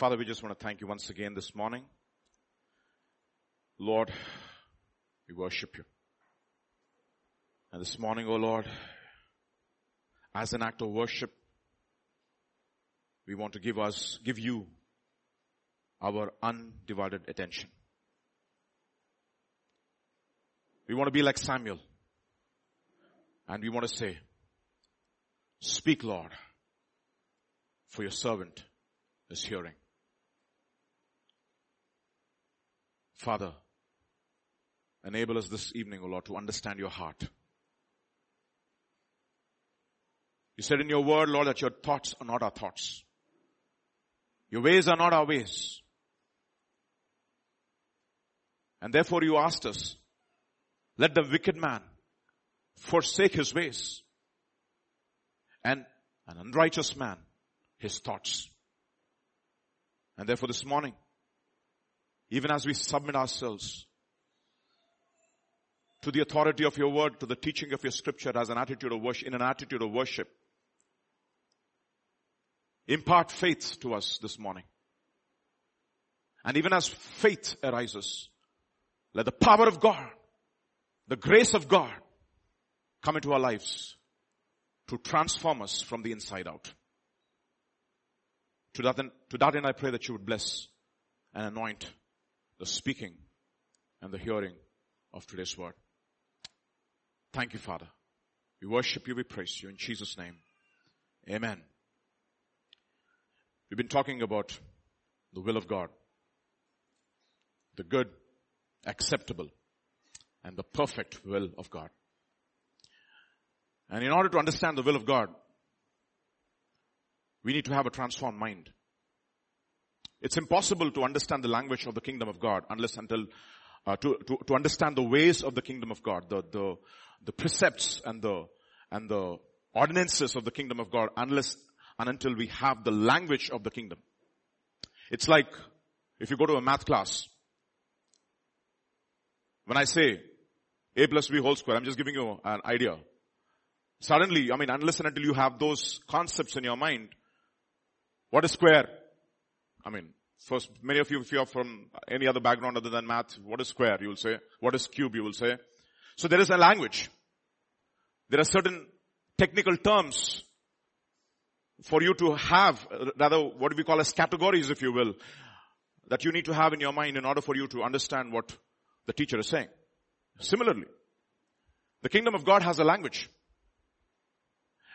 Father, we just want to thank you once again this morning. Lord, we worship you. And this morning, oh Lord, as an act of worship, we want to give us, give you our undivided attention. We want to be like Samuel. And we want to say, speak Lord, for your servant is hearing. Father, enable us this evening, O Lord, to understand your heart. You said in your word, Lord, that your thoughts are not our thoughts. Your ways are not our ways. And therefore you asked us, let the wicked man forsake his ways and an unrighteous man his thoughts. And therefore this morning, even as we submit ourselves to the authority of your word, to the teaching of your scripture as an attitude of worship, in an attitude of worship, impart faith to us this morning. And even as faith arises, let the power of God, the grace of God come into our lives to transform us from the inside out. To that, to that end I pray that you would bless and anoint the speaking and the hearing of today's word. Thank you, Father. We worship you, we praise you in Jesus' name. Amen. We've been talking about the will of God. The good, acceptable, and the perfect will of God. And in order to understand the will of God, we need to have a transformed mind. It's impossible to understand the language of the kingdom of God unless until uh, to, to, to understand the ways of the kingdom of God, the, the, the precepts and the, and the ordinances of the kingdom of God unless and until we have the language of the kingdom. It's like if you go to a math class, when I say a plus b whole square, I'm just giving you an idea. Suddenly, I mean, unless and until you have those concepts in your mind, what is square? I mean, first, many of you, if you are from any other background other than math, what is square? You will say. What is cube? You will say. So there is a language. There are certain technical terms for you to have, rather what we call as categories, if you will, that you need to have in your mind in order for you to understand what the teacher is saying. Similarly, the kingdom of God has a language.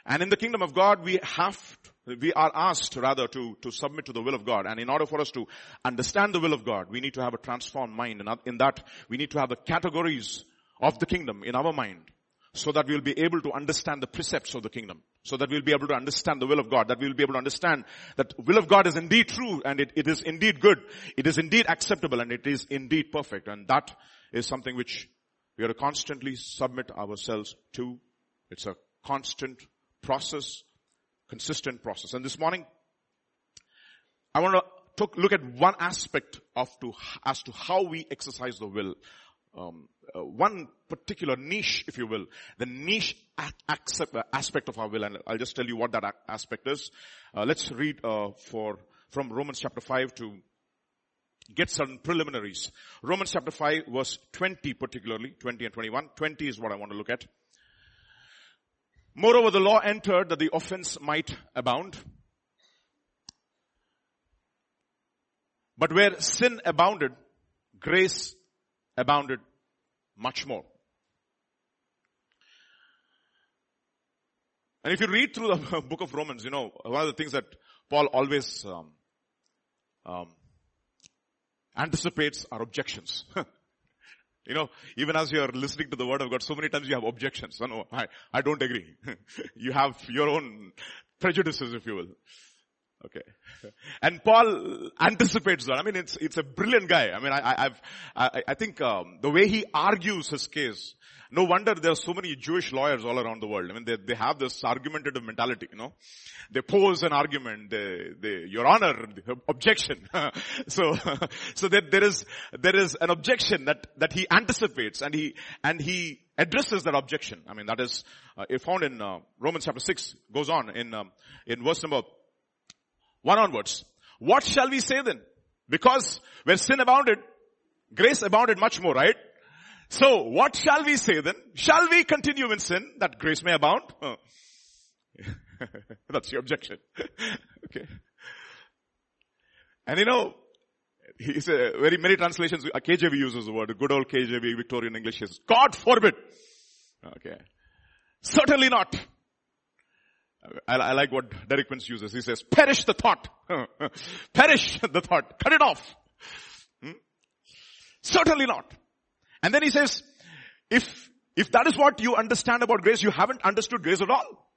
And in the kingdom of God, we have, we are asked rather to, to submit to the will of God. And in order for us to understand the will of God, we need to have a transformed mind. And in that, we need to have the categories of the kingdom in our mind so that we'll be able to understand the precepts of the kingdom. So that we'll be able to understand the will of God. That we'll be able to understand that will of God is indeed true and it, it is indeed good. It is indeed acceptable and it is indeed perfect. And that is something which we are to constantly submit ourselves to. It's a constant process, consistent process. And this morning, I want to look at one aspect of to, as to how we exercise the will. Um, uh, one particular niche, if you will, the niche uh, aspect of our will, and I'll just tell you what that aspect is. Uh, let's read uh, for from Romans chapter five to get some preliminaries. Romans chapter 5 verse 20 particularly, 20 and 21. 20 is what I want to look at. Moreover, the law entered that the offense might abound. But where sin abounded, grace abounded much more. And if you read through the book of Romans, you know, one of the things that Paul always um, um, anticipates are objections. You know, even as you are listening to the word of God, so many times you have objections. No, no, I, I don't agree. you have your own prejudices, if you will. Okay. And Paul anticipates that. I mean, it's, it's a brilliant guy. I mean, I, I've, I, I think, um, the way he argues his case, no wonder there are so many Jewish lawyers all around the world. I mean, they, they have this argumentative mentality, you know. They pose an argument, they, they, your honor, objection. so, so that there is, there is an objection that, that he anticipates and he, and he addresses that objection. I mean, that is uh, found in uh, Romans chapter 6, goes on in, um, in verse number 1 onwards. What shall we say then? Because where sin abounded, grace abounded much more, right? So what shall we say then? Shall we continue in sin that grace may abound? That's your objection. okay. And you know, he a very many translations, a KJV uses the word, good old KJV Victorian English is, God forbid. Okay. Certainly not. I, I like what Derek Prince uses. He says, perish the thought. perish the thought. Cut it off. Hmm? Certainly not. And then he says, if, if that is what you understand about grace, you haven't understood grace at all.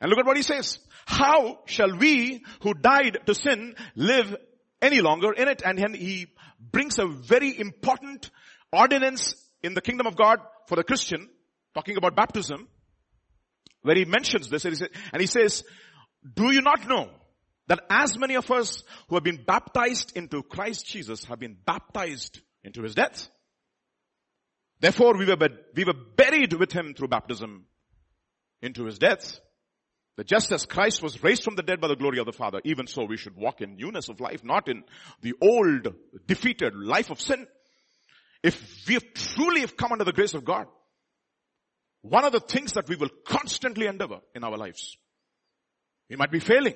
And look at what he says. How shall we who died to sin live any longer in it? And he brings a very important ordinance in the kingdom of God for the Christian, talking about baptism, where he mentions this and he says, do you not know that as many of us who have been baptized into Christ Jesus have been baptized into his death? Therefore we were, we were buried with him through baptism into his death. That just as Christ was raised from the dead by the glory of the Father, even so we should walk in newness of life, not in the old, defeated life of sin. If we have truly have come under the grace of God, one of the things that we will constantly endeavor in our lives, we might be failing,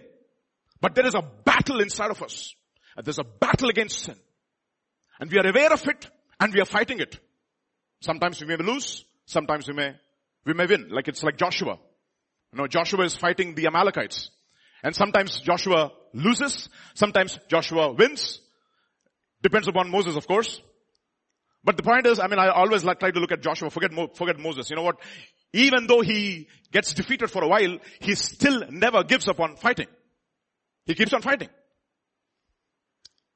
but there is a battle inside of us. And there's a battle against sin. And we are aware of it and we are fighting it. Sometimes we may lose, sometimes we may, we may win, like it's like Joshua. You know, Joshua is fighting the Amalekites. And sometimes Joshua loses, sometimes Joshua wins. Depends upon Moses, of course. But the point is, I mean, I always like, try to look at Joshua, forget, Mo, forget Moses. You know what? Even though he gets defeated for a while, he still never gives up on fighting. He keeps on fighting.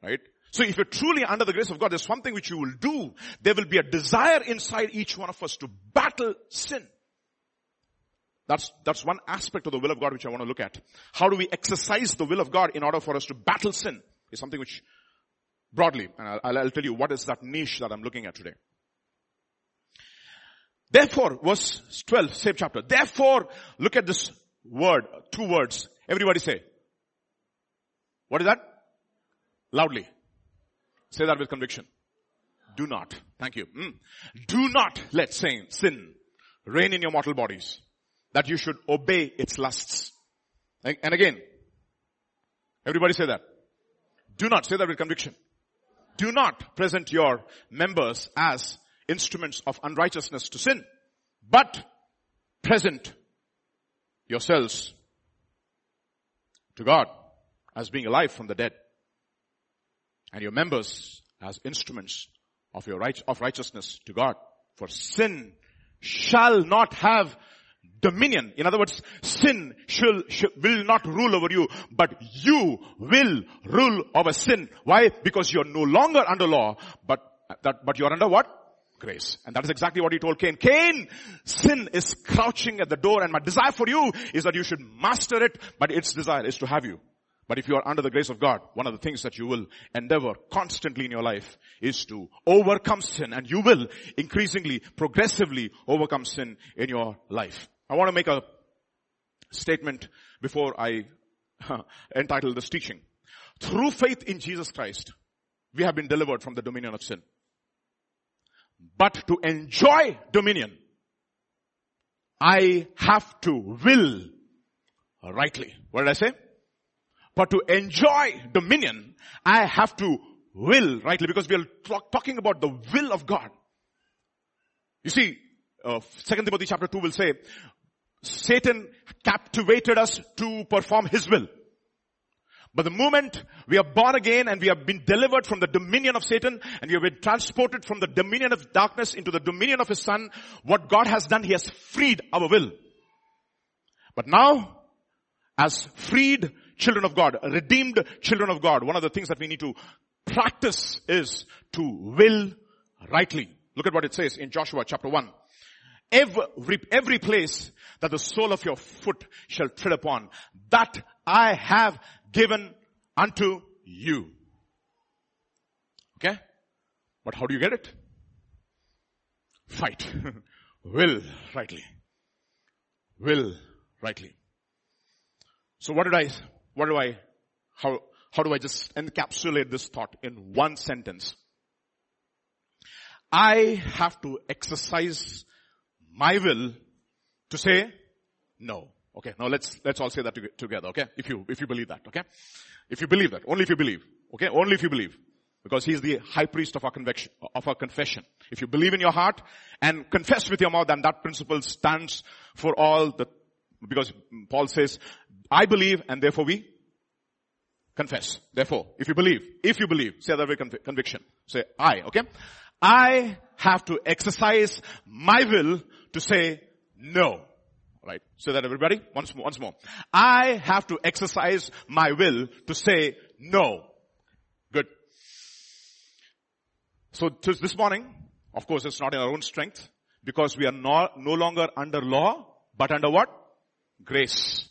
Right? So if you're truly under the grace of God, there's something which you will do. There will be a desire inside each one of us to battle sin. That's, that's one aspect of the will of God which I want to look at. How do we exercise the will of God in order for us to battle sin is something which broadly, and I'll, I'll tell you what is that niche that I'm looking at today. Therefore, verse 12, same chapter. Therefore, look at this word, two words. Everybody say. What is that? Loudly. Say that with conviction. Do not. Thank you. Mm. Do not let sin, sin reign in your mortal bodies. That you should obey its lusts. And again, everybody say that. Do not say that with conviction. Do not present your members as instruments of unrighteousness to sin, but present yourselves to God as being alive from the dead and your members as instruments of your right, of righteousness to God. For sin shall not have dominion. In other words, sin shall, shall, will not rule over you, but you will rule over sin. Why? Because you're no longer under law, but that, but you're under what? Grace. And that is exactly what he told Cain. Cain, sin is crouching at the door and my desire for you is that you should master it, but its desire is to have you. But if you are under the grace of God, one of the things that you will endeavor constantly in your life is to overcome sin and you will increasingly, progressively overcome sin in your life. I want to make a statement before I entitle this teaching. Through faith in Jesus Christ, we have been delivered from the dominion of sin. But to enjoy dominion, I have to will rightly. What did I say? But to enjoy dominion, I have to will rightly because we are talking about the will of God. You see, uh, Timothy chapter 2 will say, Satan captivated us to perform his will. But the moment we are born again and we have been delivered from the dominion of Satan and we have been transported from the dominion of darkness into the dominion of his son, what God has done, he has freed our will. But now, as freed children of God, redeemed children of God, one of the things that we need to practice is to will rightly. Look at what it says in Joshua chapter 1. Every, every place that the sole of your foot shall tread upon, that I have given unto you. Okay? But how do you get it? Fight. will rightly. Will rightly. So what did I what do I how, how do I just encapsulate this thought in one sentence? I have to exercise my will to say no. Okay, now let's, let's all say that together, okay? If you, if you believe that, okay? If you believe that, only if you believe, okay? Only if you believe. Because he's the high priest of our conviction, of our confession. If you believe in your heart and confess with your mouth, then that principle stands for all the, because Paul says, I believe and therefore we confess. Therefore, if you believe, if you believe, say that way conviction. Say I, okay? I have to exercise my will to say no. Right. Say that everybody. Once more, once more. I have to exercise my will to say no. Good. So this morning, of course it's not in our own strength because we are not, no longer under law, but under what? Grace.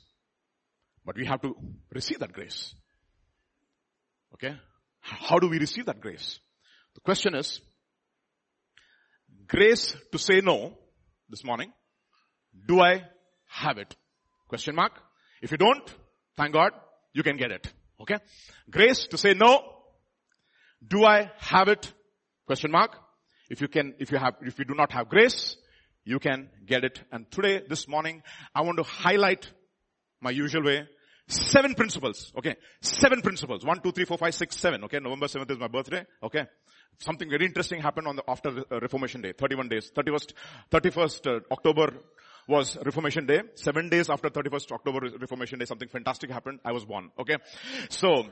But we have to receive that grace. Okay? How do we receive that grace? The question is, grace to say no this morning, do I have it? Question mark. If you don't, thank God, you can get it. Okay? Grace to say no, do I have it? Question mark. If you can, if you have, if you do not have grace, you can get it. And today, this morning, I want to highlight my usual way Seven principles. Okay. Seven principles. One, two, three, four, five, six, seven. Okay. November 7th is my birthday. Okay. Something very interesting happened on the, after uh, Reformation Day. 31 days. 31st, 31st uh, October was Reformation Day. Seven days after 31st October Reformation Day, something fantastic happened. I was born. Okay. So,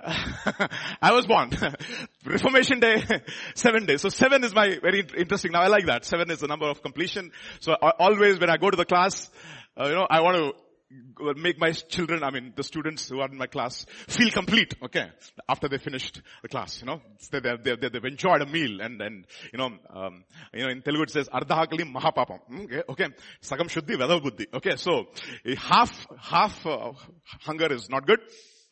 I was born. Reformation Day, seven days. So seven is my very interesting. Now I like that. Seven is the number of completion. So always when I go to the class, uh, you know, I want to make my children, I mean, the students who are in my class feel complete, okay, after they finished the class, you know, they, they, they, they've enjoyed a meal and, and, you know, um, you know, in Telugu it says, ardhakali mahapapam, okay, okay, sagam shuddhi veda buddhi, okay, so, half, half uh, hunger is not good,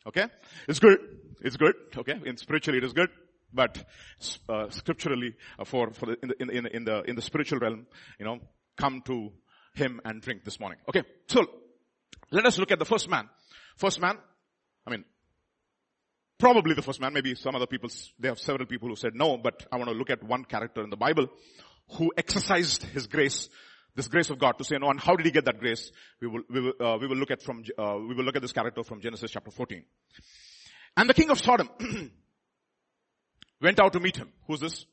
okay, it's good, it's good, okay, in spiritually it is good, but uh, scripturally uh, for for the, in the in the in the in the spiritual realm you know come to him and drink this morning okay? So let us look at the first man. First man, I mean, probably the first man, maybe some other people, they have several people who said no, but I want to look at one character in the Bible who exercised his grace, this grace of God to say no, and how did he get that grace? We will, we will, uh, we will look at from, uh, we will look at this character from Genesis chapter 14. And the king of Sodom went out to meet him. Who's this?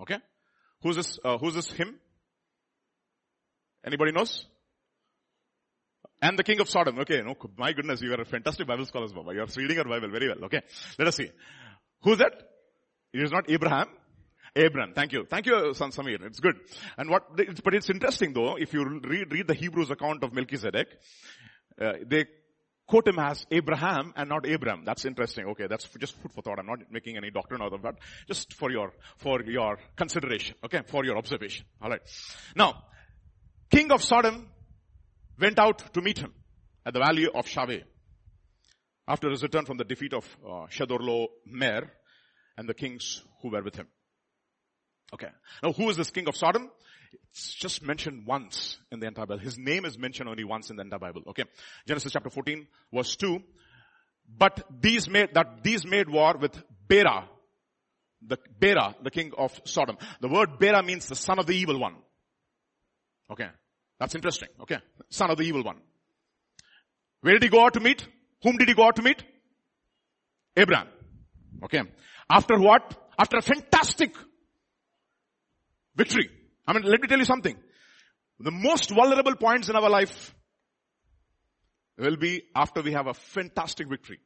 Okay. Who's this, uh, who's this him? Anybody knows? And the king of Sodom. Okay, no, my goodness, you are a fantastic Bible scholar, Baba. You are reading your Bible very well. Okay. Let us see. Who's that? It is not Abraham. Abram. Thank you. Thank you, son Samir. It's good. And what, but it's interesting though, if you read, read the Hebrews account of Melchizedek, uh, they quote him as Abraham and not Abram. That's interesting. Okay, that's just food for thought. I'm not making any doctrine out of that. Just for your, for your consideration. Okay, for your observation. Alright. Now, king of Sodom went out to meet him at the valley of Shaveh after his return from the defeat of uh, Shedorlo Mer and the kings who were with him. Okay. Now who is this king of Sodom? It's just mentioned once in the entire Bible. His name is mentioned only once in the entire Bible. Okay. Genesis chapter 14 verse 2. But these made, that these made war with Bera, the Bera, the king of Sodom. The word Bera means the son of the evil one. Okay. That's interesting. Okay. Son of the evil one. Where did he go out to meet? Whom did he go out to meet? Abraham. Okay. After what? After a fantastic victory. I mean, let me tell you something. The most vulnerable points in our life will be after we have a fantastic victory.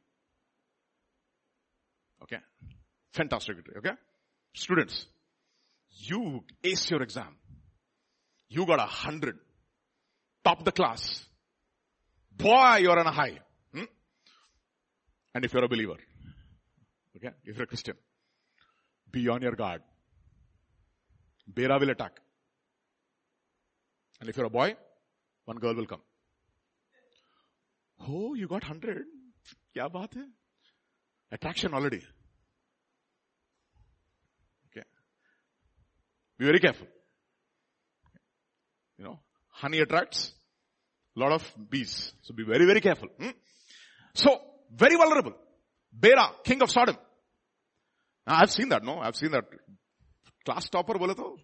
Okay. Fantastic victory. Okay. Students, you ace your exam. You got a hundred top the class. Boy, you're on a high. Hmm? And if you're a believer, okay, if you're a Christian, be on your guard. Bera will attack. And if you're a boy, one girl will come. Oh, you got hundred. Kya baat hai? Attraction already. Okay. Be very careful. You know, honey attracts a lot of bees. So be very, very careful. Hmm? So, very vulnerable. Bera, king of Sodom. Now, I've seen that, no? I've seen that. Class topper bole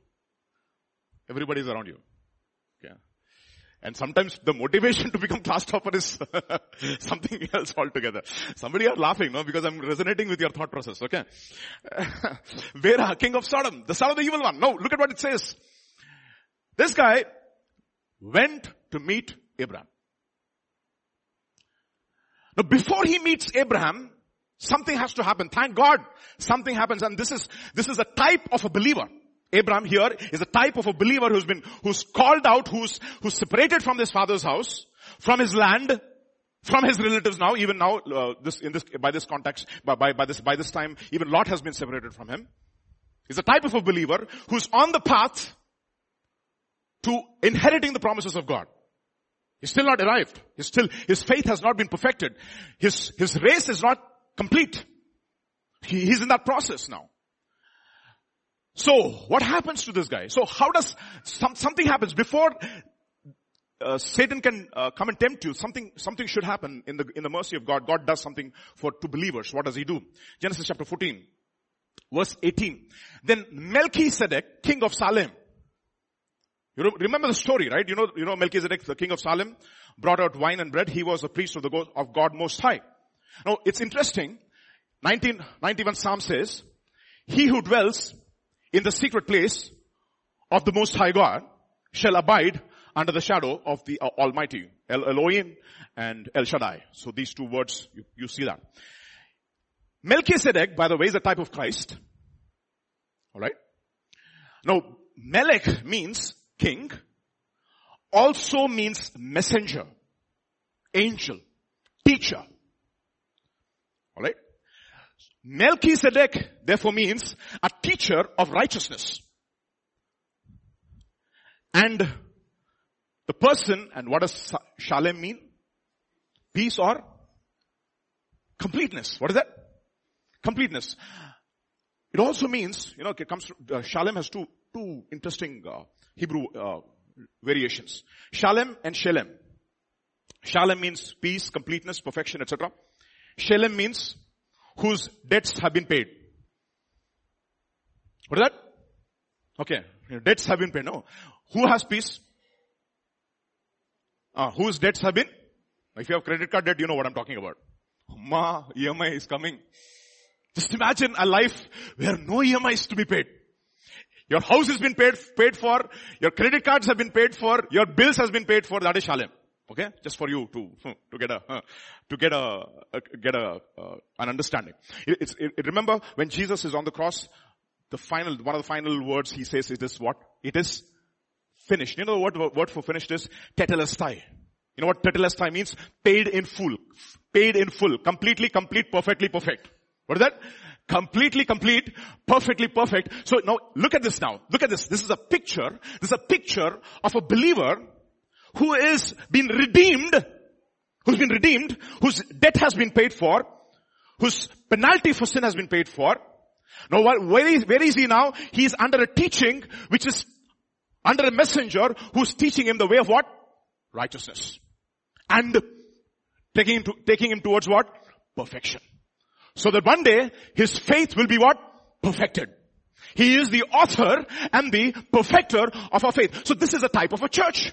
everybody is around you. Yeah. And sometimes the motivation to become class topper is something else altogether. Somebody are laughing, no? Because I'm resonating with your thought process, okay? Bera, king of Sodom, the son of the evil one. No, look at what it says. This guy went to meet Abraham. Now before he meets Abraham, something has to happen. Thank God something happens and this is, this is a type of a believer. Abraham here is a type of a believer who's been, who's called out, who's, who's separated from his father's house, from his land, from his relatives now, even now, uh, this, in this, by this context, by, by, by this, by this time, even Lot has been separated from him. He's a type of a believer who's on the path to inheriting the promises of God. He's still not arrived. He's still, his faith has not been perfected. His, his race is not complete. He, he's in that process now. So, what happens to this guy? So how does, some, something happens before uh, Satan can uh, come and tempt you. Something, something should happen in the, in the mercy of God. God does something for two believers. What does he do? Genesis chapter 14, verse 18. Then Melchizedek, king of Salem. You remember the story, right? You know, you know Melchizedek, the king of Salem, brought out wine and bread. He was a priest of the God, of God Most High. Now, it's interesting. 1991 Psalm says, He who dwells in the secret place of the Most High God shall abide under the shadow of the uh, Almighty, El Elohim and El Shaddai. So these two words, you, you see that. Melchizedek, by the way, is a type of Christ. Alright? Now, Melech means king, also means messenger, angel, teacher. Alright? Melchizedek therefore means a teacher of righteousness. And the person, and what does Shalem mean? Peace or completeness. What is that? Completeness. It also means, you know, it comes to, uh, Shalem has two, two interesting uh, Hebrew uh, variations. Shalem and Shalem. Shalem means peace, completeness, perfection, etc. Shalem means whose debts have been paid. What is that? Okay. Debts have been paid. No. Who has peace? Uh, whose debts have been? If you have credit card debt, you know what I'm talking about. Ma, EMI is coming. Just imagine a life where no EMI is to be paid. Your house has been paid, paid for, your credit cards have been paid for, your bills has been paid for, that is Shalem. Okay? Just for you to, to get a, to get a, get a, uh, an understanding. It, it, remember when Jesus is on the cross, the final, one of the final words he says is this what? It is finished. You know what word for finished is? Tetelestai. You know what tetelestai means? Paid in full. Paid in full. Completely complete, perfectly perfect. What is that? Completely complete, perfectly perfect. So now look at this now. Look at this. This is a picture. This is a picture of a believer who is been redeemed, who's been redeemed, whose debt has been paid for, whose penalty for sin has been paid for. Now where is, where is he now? He is under a teaching which is under a messenger who's teaching him the way of what? Righteousness. And taking him, to, taking him towards what? Perfection. So that one day his faith will be what? Perfected. He is the author and the perfecter of our faith. So this is a type of a church.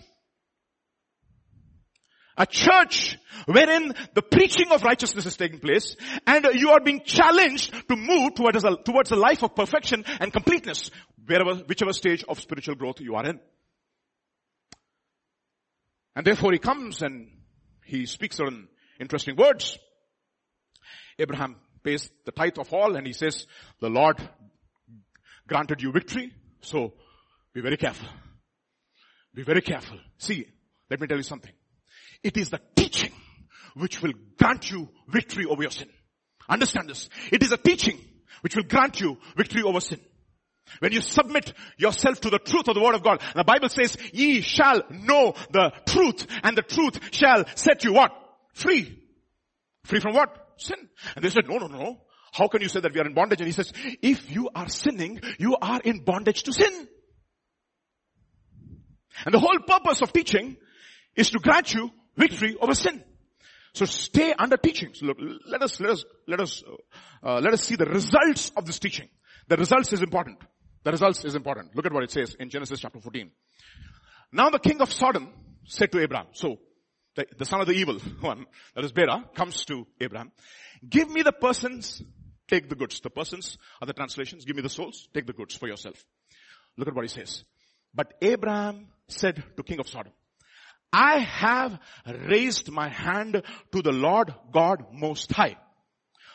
A church wherein the preaching of righteousness is taking place and you are being challenged to move towards a, towards a life of perfection and completeness wherever, whichever stage of spiritual growth you are in. And therefore he comes and he speaks certain interesting words. Abraham pays the tithe of all and he says, the Lord granted you victory. So be very careful. Be very careful. See, let me tell you something. It is the teaching which will grant you victory over your sin. Understand this. It is a teaching which will grant you victory over sin. When you submit yourself to the truth of the word of God, the Bible says, ye shall know the truth and the truth shall set you what? Free. Free from what? Sin. And they said, no, no, no. How can you say that we are in bondage? And he says, if you are sinning, you are in bondage to sin. And the whole purpose of teaching is to grant you victory over sin. So stay under teaching. So look, let us, let us, let us, uh, let us see the results of this teaching. The results is important. The results is important. Look at what it says in Genesis chapter 14. Now the king of Sodom said to Abraham, so the, the son of the evil one, that is Bera, comes to Abraham, give me the persons, take the goods. The persons are the translations, give me the souls, take the goods for yourself. Look at what he says. But Abraham said to king of Sodom, I have raised my hand to the Lord God most high,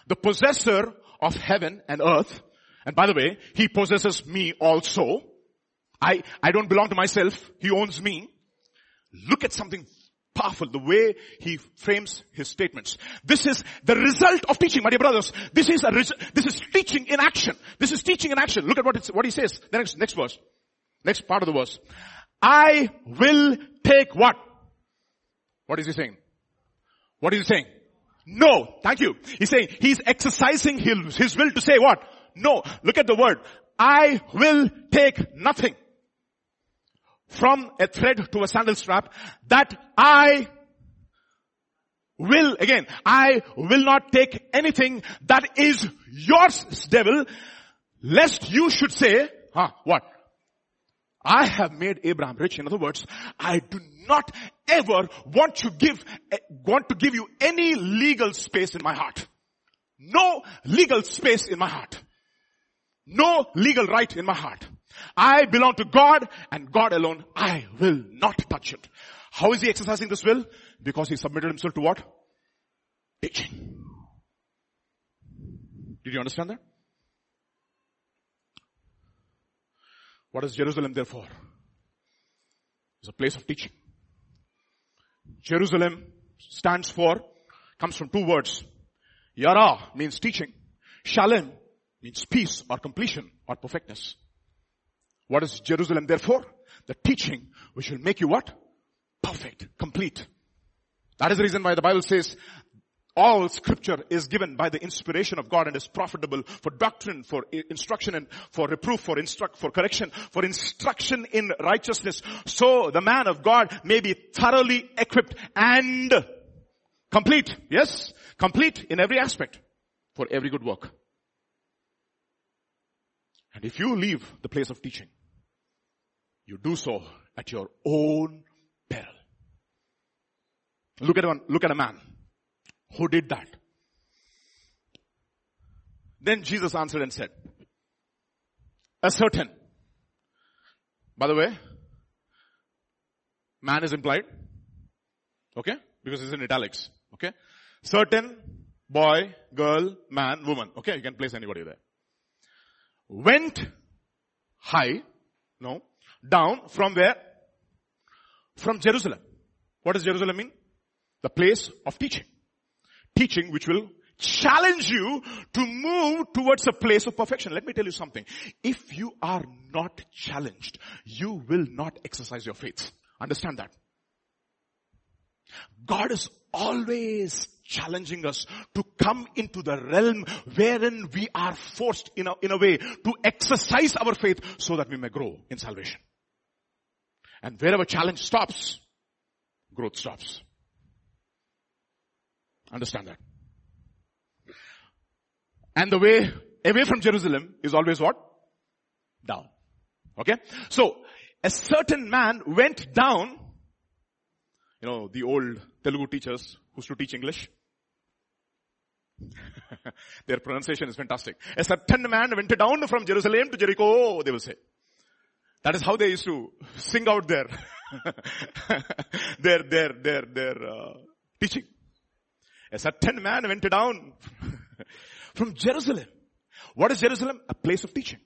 the possessor of heaven and earth. And by the way, he possesses me also. I, I don't belong to myself. He owns me. Look at something powerful, the way he frames his statements. This is the result of teaching, my dear brothers. This is a, this is teaching in action. This is teaching in action. Look at what, it's what he says. The next, next verse. Next part of the verse. I will take what? What is he saying? What is he saying? No. Thank you. He's saying he's exercising his, his will to say what? No. Look at the word. I will take nothing from a thread to a sandal strap that I will, again, I will not take anything that is yours, devil, lest you should say, huh, what? I have made Abraham rich. In other words, I do not ever want to give, eh, want to give you any legal space in my heart. No legal space in my heart. No legal right in my heart. I belong to God and God alone. I will not touch it. How is he exercising this will? Because he submitted himself to what? Teaching. Did you understand that? What is Jerusalem therefore? It's a place of teaching. Jerusalem stands for, comes from two words. Yara means teaching. Shalem means peace or completion or perfectness. What is Jerusalem therefore? The teaching which will make you what? Perfect, complete. That is the reason why the Bible says all scripture is given by the inspiration of God and is profitable for doctrine, for instruction and for reproof, for instruct, for correction, for instruction in righteousness. So the man of God may be thoroughly equipped and complete. Yes? Complete in every aspect for every good work. And if you leave the place of teaching, you do so at your own peril. Look at one, look at a man who did that. Then Jesus answered and said, a certain, by the way, man is implied, okay, because it's in italics, okay, certain boy, girl, man, woman, okay, you can place anybody there. Went high, no, down from where? From Jerusalem. What does Jerusalem mean? The place of teaching teaching which will challenge you to move towards a place of perfection. Let me tell you something. If you are not challenged, you will not exercise your faith. Understand that. God is always challenging us to come into the realm wherein we are forced in a, in a way to exercise our faith so that we may grow in salvation. And wherever challenge stops, growth stops. Understand that. And the way away from Jerusalem is always what? Down. Okay? So, a certain man went down, you know, the old Telugu teachers who used to teach English. Their pronunciation is fantastic. A certain man went down from Jerusalem to Jericho, they will say. That is how they used to sing out their, their, their, their, their, uh, teaching. A certain man went down from Jerusalem. What is Jerusalem? A place of teaching.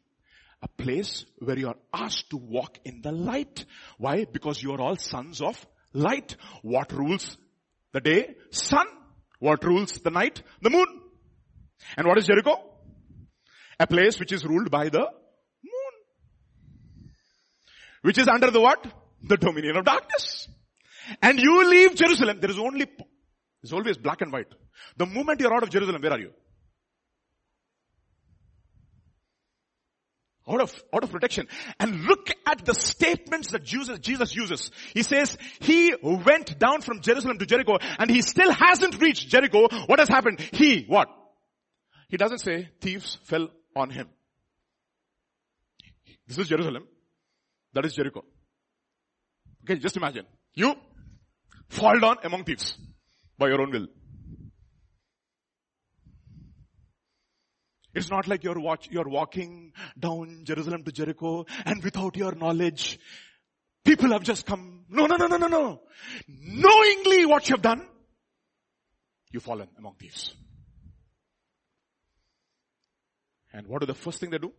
A place where you are asked to walk in the light. Why? Because you are all sons of light. What rules the day? Sun. What rules the night? The moon. And what is Jericho? A place which is ruled by the. Which is under the what? The dominion of darkness. And you leave Jerusalem. There is only it's always black and white. The moment you're out of Jerusalem, where are you? Out of, out of protection. And look at the statements that Jesus, Jesus uses. He says, he went down from Jerusalem to Jericho and he still hasn't reached Jericho. What has happened? He, what? He doesn't say thieves fell on him. This is Jerusalem. That is Jericho. Okay, just imagine. You fall down among thieves by your own will. It's not like you're watch, you're walking down Jerusalem to Jericho and without your knowledge, people have just come. No, no, no, no, no, no. Knowingly what you have done, you've fallen among thieves. And what are the first thing they do?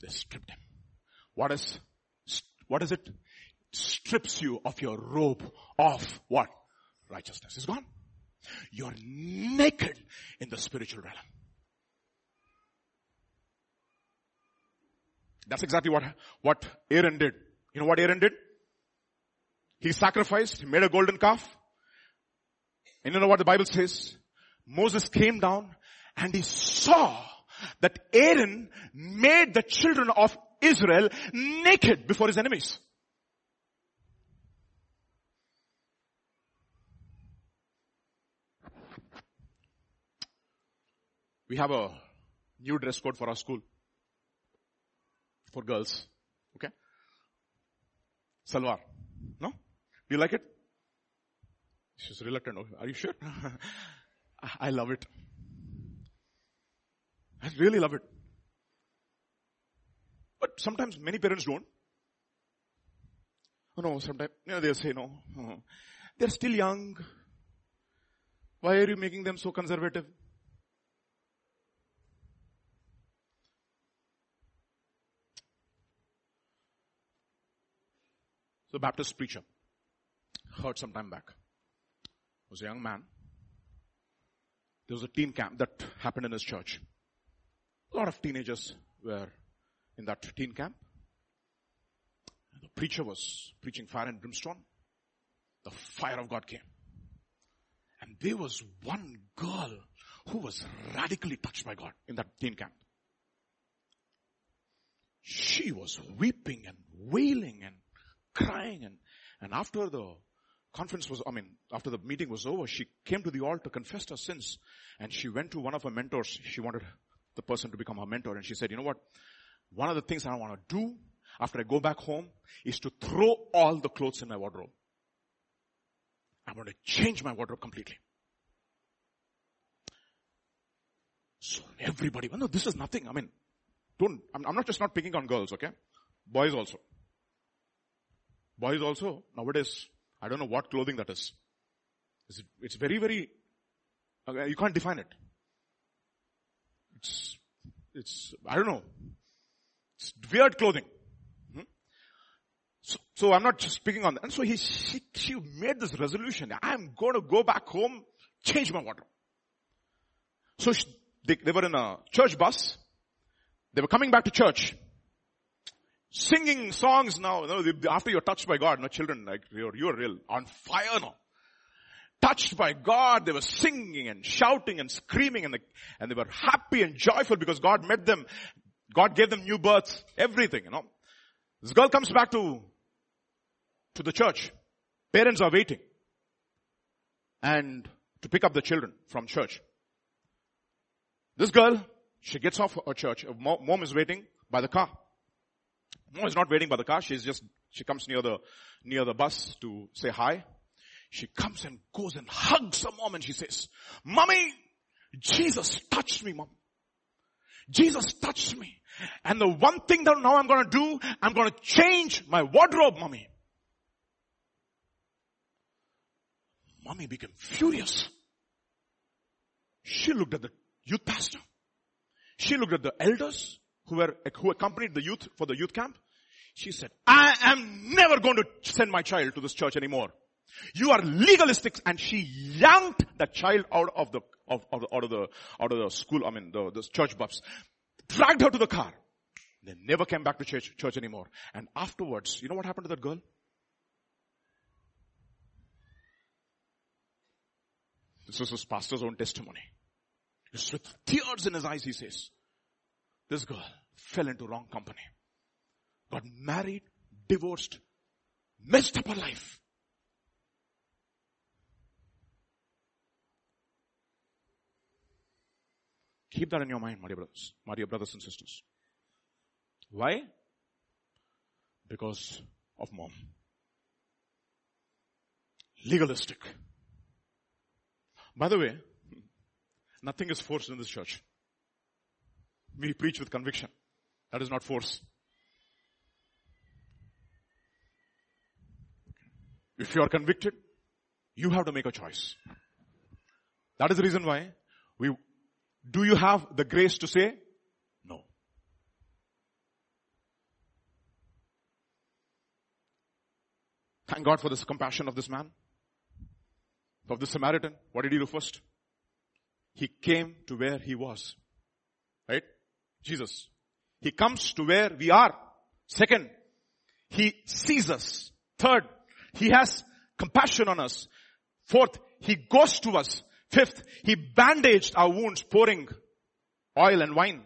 They stripped him. What is, what is it? Strips you of your robe of what? Righteousness is gone. You're naked in the spiritual realm. That's exactly what, what Aaron did. You know what Aaron did? He sacrificed, he made a golden calf. And you know what the Bible says? Moses came down and he saw that Aaron made the children of Israel naked before his enemies. We have a new dress code for our school. For girls. Okay? Salwar. No? Do you like it? She's reluctant. Are you sure? I love it. I really love it. But sometimes many parents don't. Oh no, sometimes, you know, they'll say no. Uh-huh. They're still young. Why are you making them so conservative? So Baptist preacher heard some time back. Was a young man. There was a teen camp that happened in his church. A lot of teenagers were in that teen camp. The preacher was preaching fire and brimstone. The fire of God came. And there was one girl who was radically touched by God in that teen camp. She was weeping and wailing and crying and, and after the conference was, I mean, after the meeting was over, she came to the altar, confessed her sins, and she went to one of her mentors. She wanted the person to become her mentor. And she said, you know what? One of the things I want to do after I go back home is to throw all the clothes in my wardrobe. I'm going to change my wardrobe completely. So everybody, well, no, this is nothing. I mean, don't, I'm, I'm not just not picking on girls, okay? Boys also. Boys also, nowadays, I don't know what clothing that is. It's, it's very, very, uh, you can't define it. It's, it's, I don't know. It's weird clothing. Hmm? So, so, I'm not speaking on that. And so he, she, she made this resolution. I'm going to go back home, change my wardrobe. So she, they, they were in a church bus. They were coming back to church. Singing songs now, you know, after you're touched by God, no children, like you're, you're real on fire now touched by God. They were singing and shouting and screaming and, the, and they were happy and joyful because God met them. God gave them new births, everything, you know. This girl comes back to, to the church. Parents are waiting. And to pick up the children from church. This girl, she gets off her church. Mom is waiting by the car. Mom is not waiting by the car. She's just, she comes near the, near the bus to say hi. She comes and goes and hugs her mom and she says, Mommy, Jesus touched me, mom. Jesus touched me. And the one thing that now I'm gonna do, I'm gonna change my wardrobe, mommy. Mommy became furious. She looked at the youth pastor. She looked at the elders who were, who accompanied the youth for the youth camp. She said, I am never going to send my child to this church anymore. You are legalistic. And she yanked the child out of the, of, of out of the, out of the school, I mean, the, the church bus. Dragged her to the car. They never came back to church, church anymore. And afterwards, you know what happened to that girl? This is his pastor's own testimony. Just with tears in his eyes, he says, this girl fell into wrong company. Got married, divorced, messed up her life. Keep that in your mind, my dear brothers, my dear brothers and sisters. Why? Because of mom. Legalistic. By the way, nothing is forced in this church. We preach with conviction. That is not force. If you are convicted, you have to make a choice. That is the reason why we, do you have the grace to say no? Thank God for this compassion of this man, of the Samaritan. What did he do first? He came to where he was. Right? Jesus. He comes to where we are. Second, he sees us. Third, he has compassion on us. Fourth, he goes to us. Fifth, he bandaged our wounds, pouring oil and wine.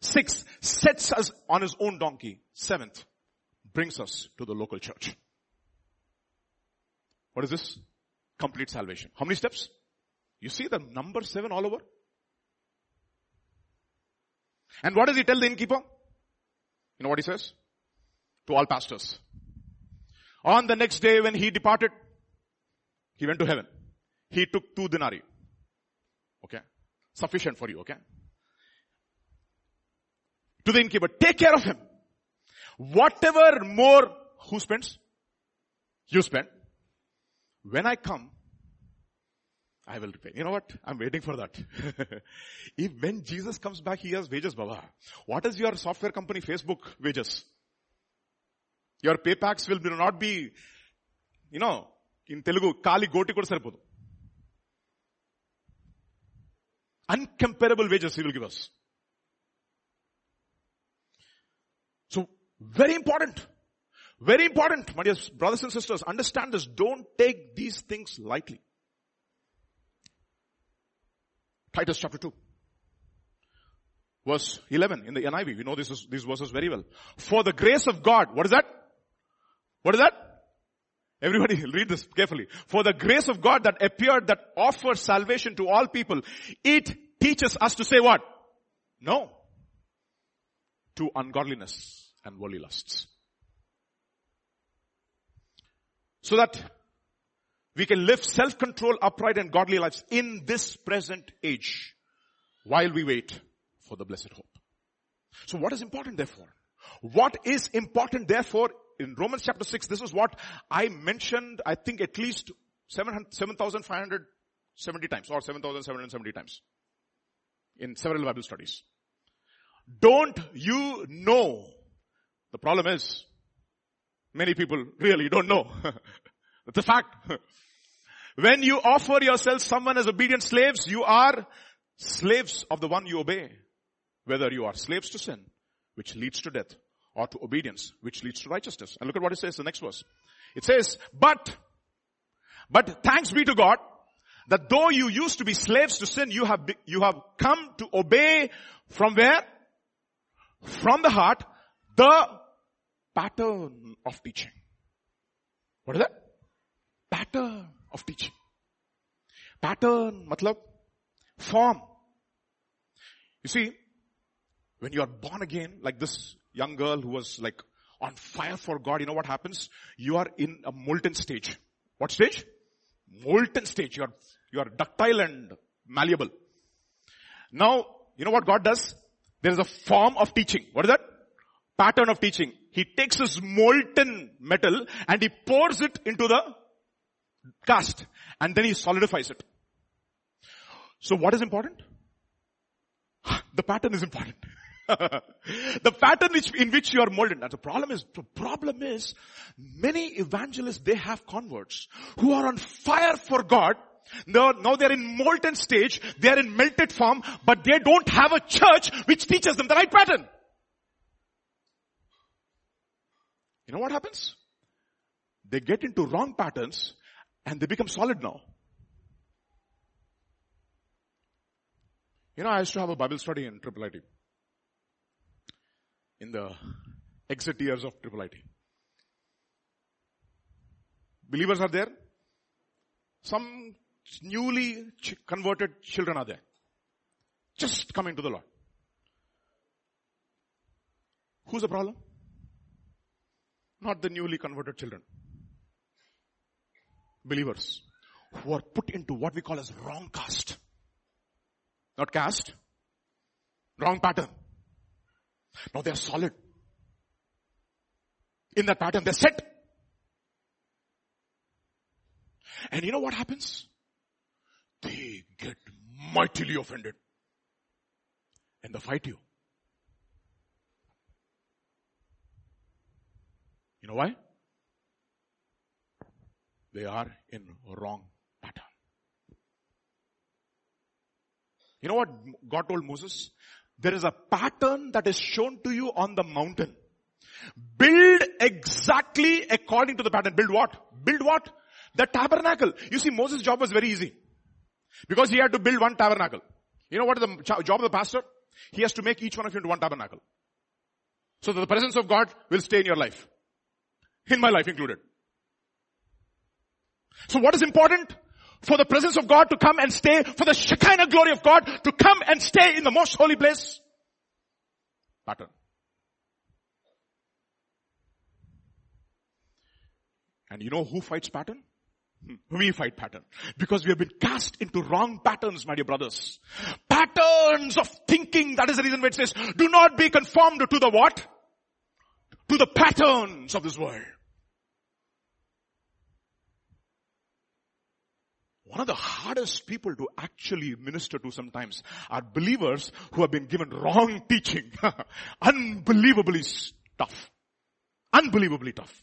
Sixth, sets us on his own donkey. Seventh, brings us to the local church. What is this? Complete salvation. How many steps? You see the number seven all over? And what does he tell the innkeeper? You know what he says? To all pastors. On the next day when he departed, he went to heaven. He took two denarii. Okay. Sufficient for you, okay? To the innkeeper, take care of him. Whatever more, who spends? You spend. When I come, I will repay. You know what? I'm waiting for that. if when Jesus comes back, he has wages, Baba. What is your software company Facebook wages? Your paypacks will not be, you know, in Telugu, kali goti kuda Uncomparable wages he will give us. So, very important. Very important, my dear brothers and sisters. Understand this. Don't take these things lightly. Titus chapter 2. Verse 11 in the NIV. We know this is, these verses very well. For the grace of God, what is that? What is that? Everybody read this carefully. For the grace of God that appeared that offers salvation to all people, it teaches us to say what? No. To ungodliness and worldly lusts. So that we can live self-control, upright and godly lives in this present age while we wait for the blessed hope. So what is important therefore? What is important therefore in Romans chapter 6, this is what I mentioned, I think at least 7,570 times or 7,770 times in several Bible studies. Don't you know? The problem is, many people really don't know. A fact. When you offer yourself someone as obedient slaves, you are slaves of the one you obey. Whether you are slaves to sin, which leads to death, or to obedience, which leads to righteousness. And look at what it says, the next verse. It says, but, but thanks be to God, that though you used to be slaves to sin, you have, you have come to obey from where? From the heart, the pattern of teaching. What is that? Pattern of teaching. Pattern, matlab, form. You see, when you are born again, like this young girl who was like on fire for God, you know what happens? You are in a molten stage. What stage? Molten stage. You are, you are ductile and malleable. Now, you know what God does? There is a form of teaching. What is that? Pattern of teaching. He takes his molten metal and he pours it into the cast and then he solidifies it. So what is important? The pattern is important. The pattern which, in which you are molded. Now the problem is, the problem is, many evangelists, they have converts who are on fire for God. Now, now they're in molten stage, they're in melted form, but they don't have a church which teaches them the right pattern. You know what happens? They get into wrong patterns and they become solid now. You know, I used to have a Bible study in Triple IT. In the exit years of Triple IT. Believers are there. Some newly converted children are there. Just coming to the Lord. Who's the problem? Not the newly converted children. Believers who are put into what we call as wrong caste. Not caste. Wrong pattern. Now they're solid. In that pattern, they're set. And you know what happens? They get mightily offended. And they fight you. You know why? They are in wrong pattern. You know what God told Moses? There is a pattern that is shown to you on the mountain. Build exactly according to the pattern. Build what? Build what? The tabernacle. You see, Moses' job was very easy. Because he had to build one tabernacle. You know what is the job of the pastor? He has to make each one of you into one tabernacle. So that the presence of God will stay in your life. In my life included. So what is important? For the presence of God to come and stay, for the Shekinah glory of God to come and stay in the most holy place. Pattern. And you know who fights pattern? Hmm. We fight pattern. Because we have been cast into wrong patterns, my dear brothers. Patterns of thinking. That is the reason why it says, do not be conformed to the what? To the patterns of this world. One of the hardest people to actually minister to sometimes are believers who have been given wrong teaching. Unbelievably tough. Unbelievably tough.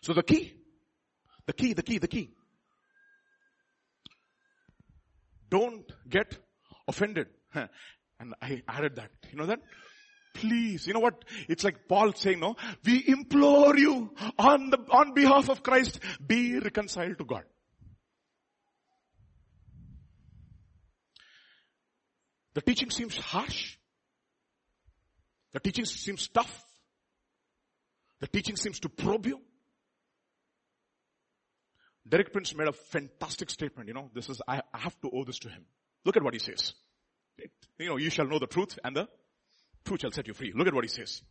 So the key, the key, the key, the key. Don't get offended. And I added that. You know that? Please, you know what? It's like Paul saying, no, we implore you on the, on behalf of Christ, be reconciled to God. The teaching seems harsh. The teaching seems tough. The teaching seems to probe you. Derek Prince made a fantastic statement, you know, this is, I, have to owe this to him. Look at what he says. You know, you shall know the truth and the truth shall set you free. Look at what he says.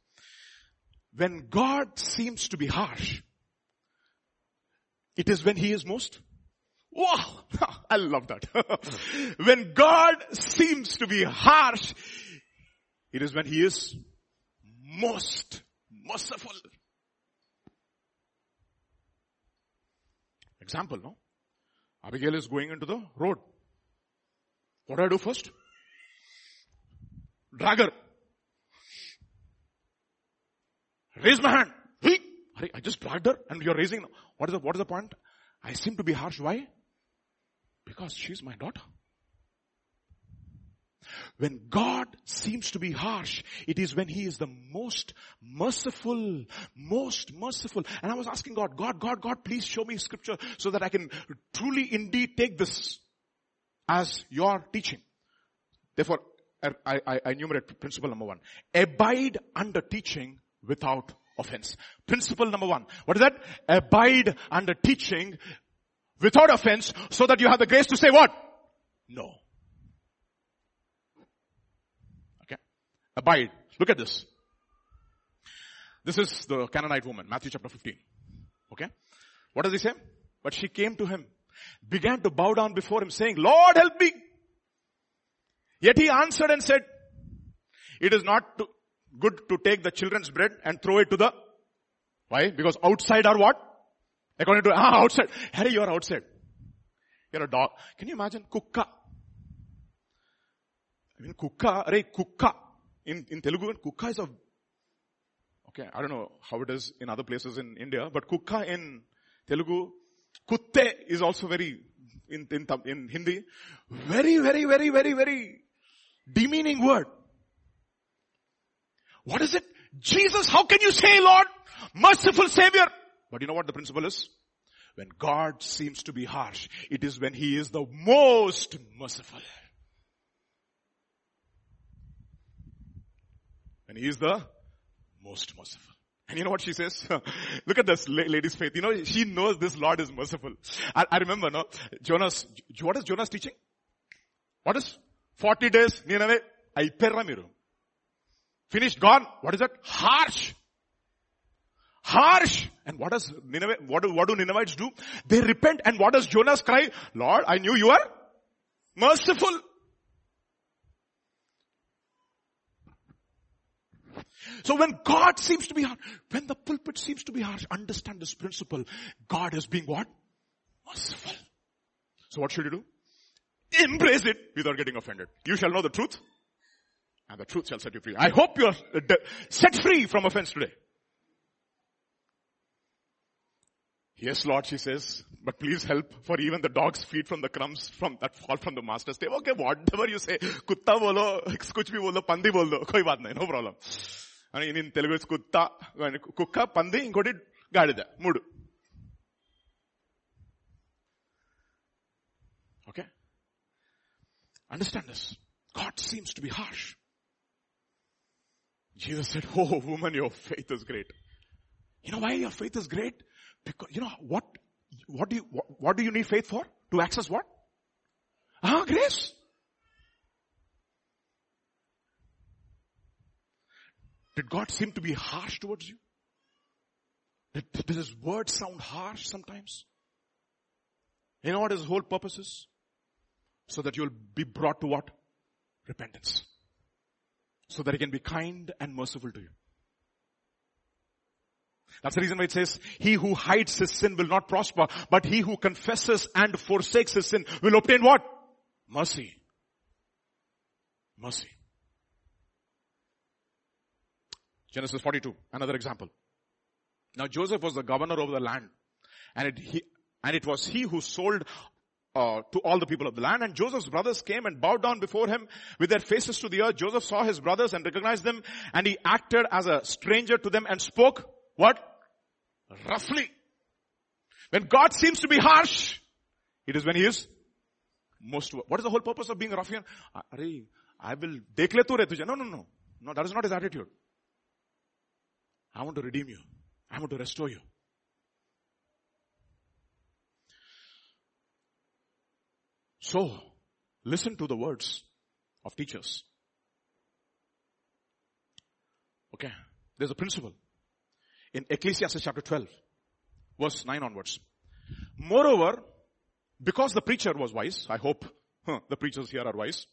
When God seems to be harsh, it is when he is most Wow! I love that. when God seems to be harsh, it is when he is most merciful. Example, no? Abigail is going into the road. What do I do first? Drag her. Raise my hand. I just dragged her and you're raising. What is the, what is the point? I seem to be harsh. Why? Because she's my daughter. When God seems to be harsh, it is when He is the most merciful, most merciful. And I was asking God, God, God, God, please show me scripture so that I can truly indeed take this as your teaching. Therefore, er, I, I, I enumerate principle number one. Abide under teaching without offense. Principle number one. What is that? Abide under teaching without offense so that you have the grace to say what? No. Okay. Abide. Look at this. This is the Canaanite woman, Matthew chapter 15. Okay? What does he say? But she came to him, began to bow down before him saying, Lord help me. Yet he answered and said, it is not to, good to take the children's bread and throw it to the, why? Because outside are what? According to, ah, outside. Harry, you are outside. You're a dog. Can you imagine? Kukka. I mean, kukka, array, kukka. In, in Telugu, kukka is a, okay, I don't know how it is in other places in India, but kukka in Telugu, kutte is also very, in, in, in Hindi, very, very, very, very, very demeaning word. What is it? Jesus, how can you say Lord? Merciful Savior. But you know what the principle is? When God seems to be harsh, it is when He is the most merciful. And He is the most merciful. And you know what she says? Look at this lady's faith. You know, she knows this Lord is merciful. I, I remember, no? Jonas, what is Jonas teaching? What is? 40 days, Nineveh, అయిపోయారా మీరు Finished, gone. What is that? Harsh. Harsh. And what does Nineveh, what do, what do Ninevites do? They repent and what does Jonas cry? Lord, I knew you are merciful. So when God seems to be harsh, when the pulpit seems to be harsh, understand this principle. God is being what? Merciful. So what should you do? Embrace it without getting offended. You shall know the truth and the truth shall set you free. I hope you are uh, set free from offense today. Yes, Lord, she says, but please help for even the dogs feed from the crumbs from that fall from the master's table. Okay, whatever you say, kutta bolo, kuch bhi bolo, pandi bolo, koi baat nahi, no problem. అని నేను తెలుగు కుత్త కుక్క పంది ఇంకోటి గాడిద మూడు okay understand this God seems to be harsh Jesus said, Oh woman, your faith is great. You know why your faith is great? Because, you know, what, what do you, what, what do you need faith for? To access what? Ah, grace. Did God seem to be harsh towards you? Did, did his words sound harsh sometimes? You know what his whole purpose is? So that you'll be brought to what? Repentance. So that he can be kind and merciful to you. That's the reason why it says, he who hides his sin will not prosper, but he who confesses and forsakes his sin will obtain what? Mercy. Mercy. Genesis 42, another example. Now Joseph was the governor over the land and it, he, and it was he who sold uh, to all the people of the land. And Joseph's brothers came and bowed down before him with their faces to the earth. Joseph saw his brothers and recognized them and he acted as a stranger to them and spoke what? Roughly. When God seems to be harsh, it is when he is most, what is the whole purpose of being a ruffian? I will, declare to no, no, no. No, that is not his attitude. I want to redeem you. I want to restore you. So, listen to the words of teachers. Okay. There's a principle in Ecclesiastes chapter 12, verse 9 onwards. Moreover, because the preacher was wise, I hope huh, the preachers here are wise,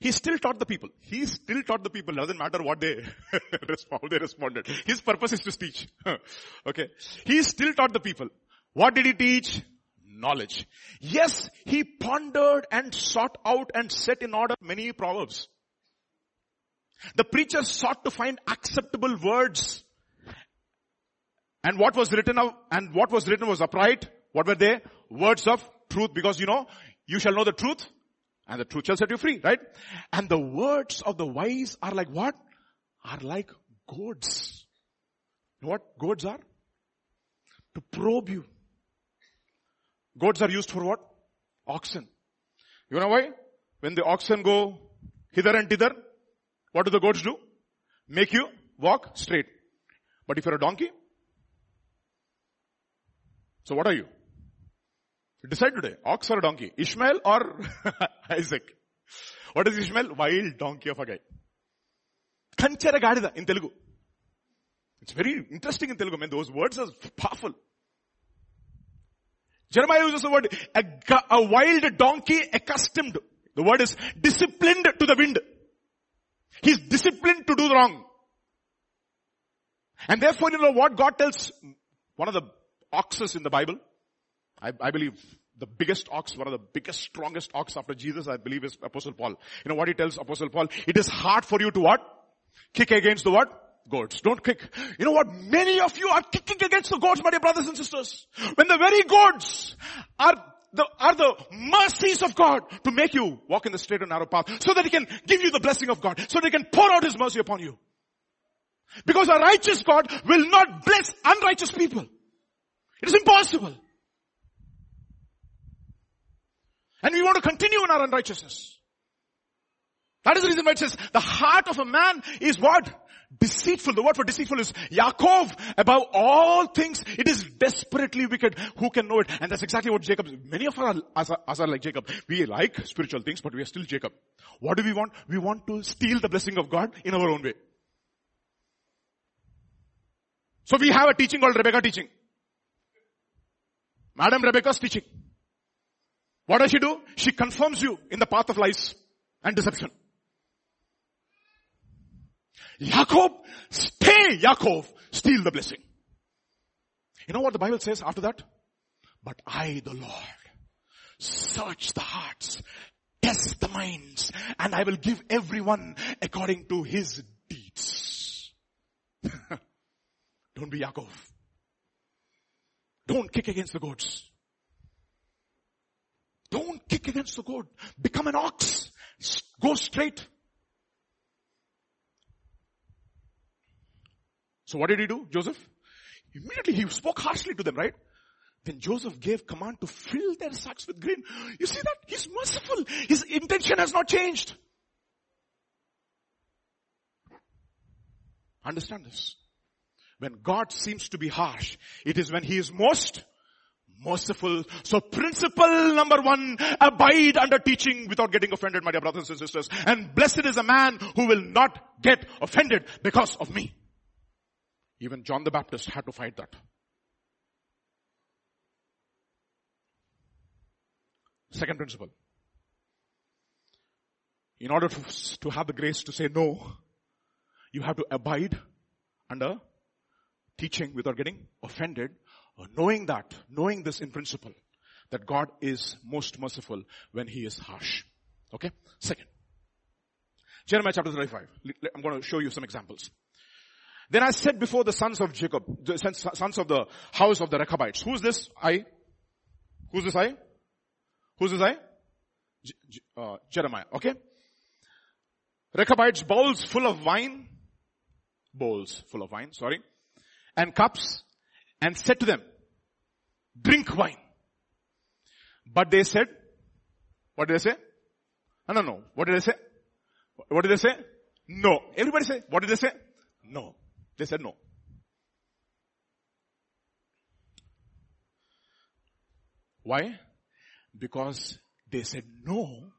he still taught the people. He still taught the people. Doesn't matter what they how they responded. His purpose is to teach. okay. He still taught the people. What did he teach? Knowledge. Yes, he pondered and sought out and set in order many proverbs. The preacher sought to find acceptable words. And what was written of, and what was written was upright. What were they? Words of truth because you know, you shall know the truth and the truth shall set you free, right? And the words of the wise are like what? Are like goads. You know what goads are? To probe you. Goads are used for what? Oxen. You know why? When the oxen go hither and thither, what do the goads do? Make you walk straight. But if you're a donkey, so what are you? Decide today, ox or a donkey? Ishmael or Isaac? What is Ishmael? Wild donkey of a guy. Kanchara gadida in Telugu. It's very interesting in Telugu, man. Those words are powerful. Jeremiah uses the word, a, a wild donkey accustomed. The word is disciplined to the wind. He's disciplined to do wrong. And therefore, you know what God tells one of the oxes in the Bible? I, I believe the biggest ox, one of the biggest, strongest ox after Jesus, I believe is Apostle Paul. You know what he tells Apostle Paul? It is hard for you to what? Kick against the what? goads. Don't kick. You know what? Many of you are kicking against the goads, my dear brothers and sisters. When the very goads are the, are the mercies of God to make you walk in the straight and narrow path so that He can give you the blessing of God, so that He can pour out His mercy upon you. Because a righteous God will not bless unrighteous people. It is impossible. And we want to continue in our unrighteousness. That is the reason why it says the heart of a man is what? Deceitful. The word for deceitful is Yaakov. Above all things, it is desperately wicked. Who can know it? And that's exactly what Jacob, many of us are, us are like Jacob. We like spiritual things, but we are still Jacob. What do we want? We want to steal the blessing of God in our own way. So we have a teaching called Rebecca teaching. Madam Rebecca's teaching. What does she do? She confirms you in the path of lies and deception. Jacob, stay Jacob, steal the blessing. You know what the Bible says after that? But I, the Lord, search the hearts, test the minds, and I will give everyone according to his deeds. Don't be Yaakov. Don't kick against the goads. Don't kick against the goad. Become an ox. Go straight. So what did he do, Joseph? Immediately he spoke harshly to them, right? Then Joseph gave command to fill their sacks with grain. You see that? He's merciful. His intention has not changed. Understand this. When God seems to be harsh, it is when He is most merciful. So principle number one, abide under teaching without getting offended, my dear brothers and sisters. And blessed is a man who will not get offended because of me. Even John the Baptist had to fight that. Second principle. In order to, have the grace to say no, you have to abide under teaching without getting offended, knowing that, knowing this in principle, that God is most merciful when He is harsh. Okay? Second. Jeremiah chapter 35. I'm going to show you some examples. Then I said before the sons of Jacob, the sons of the house of the Rechabites. Who's this I? Who's this I? Who's this I? Uh, Jeremiah. Okay. Rechabites bowls full of wine, bowls full of wine, sorry, and cups, and said to them, drink wine. But they said, what did they say? No, no, no. What did they say? What did they say? No. Everybody say, what did they say? No. They said no. Why? Because they said no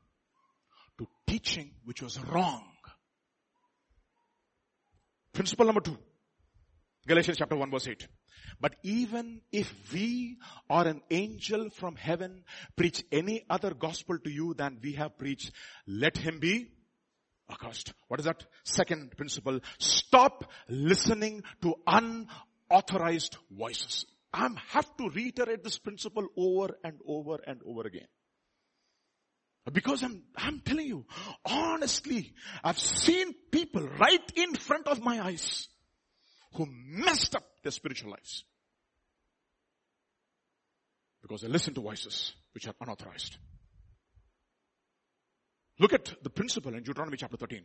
to teaching which was wrong. Principle number two. Galatians chapter 1 verse 8. But even if we or an angel from heaven preach any other gospel to you than we have preached, let him be accursed. What is that? Second principle. Stop listening to unauthorized voices. I have to reiterate this principle over and over and over again. Because I'm, I'm telling you, honestly, I've seen people right in front of my eyes who messed up their spiritual lives. Because they listen to voices which are unauthorized. Look at the principle in Deuteronomy chapter 13.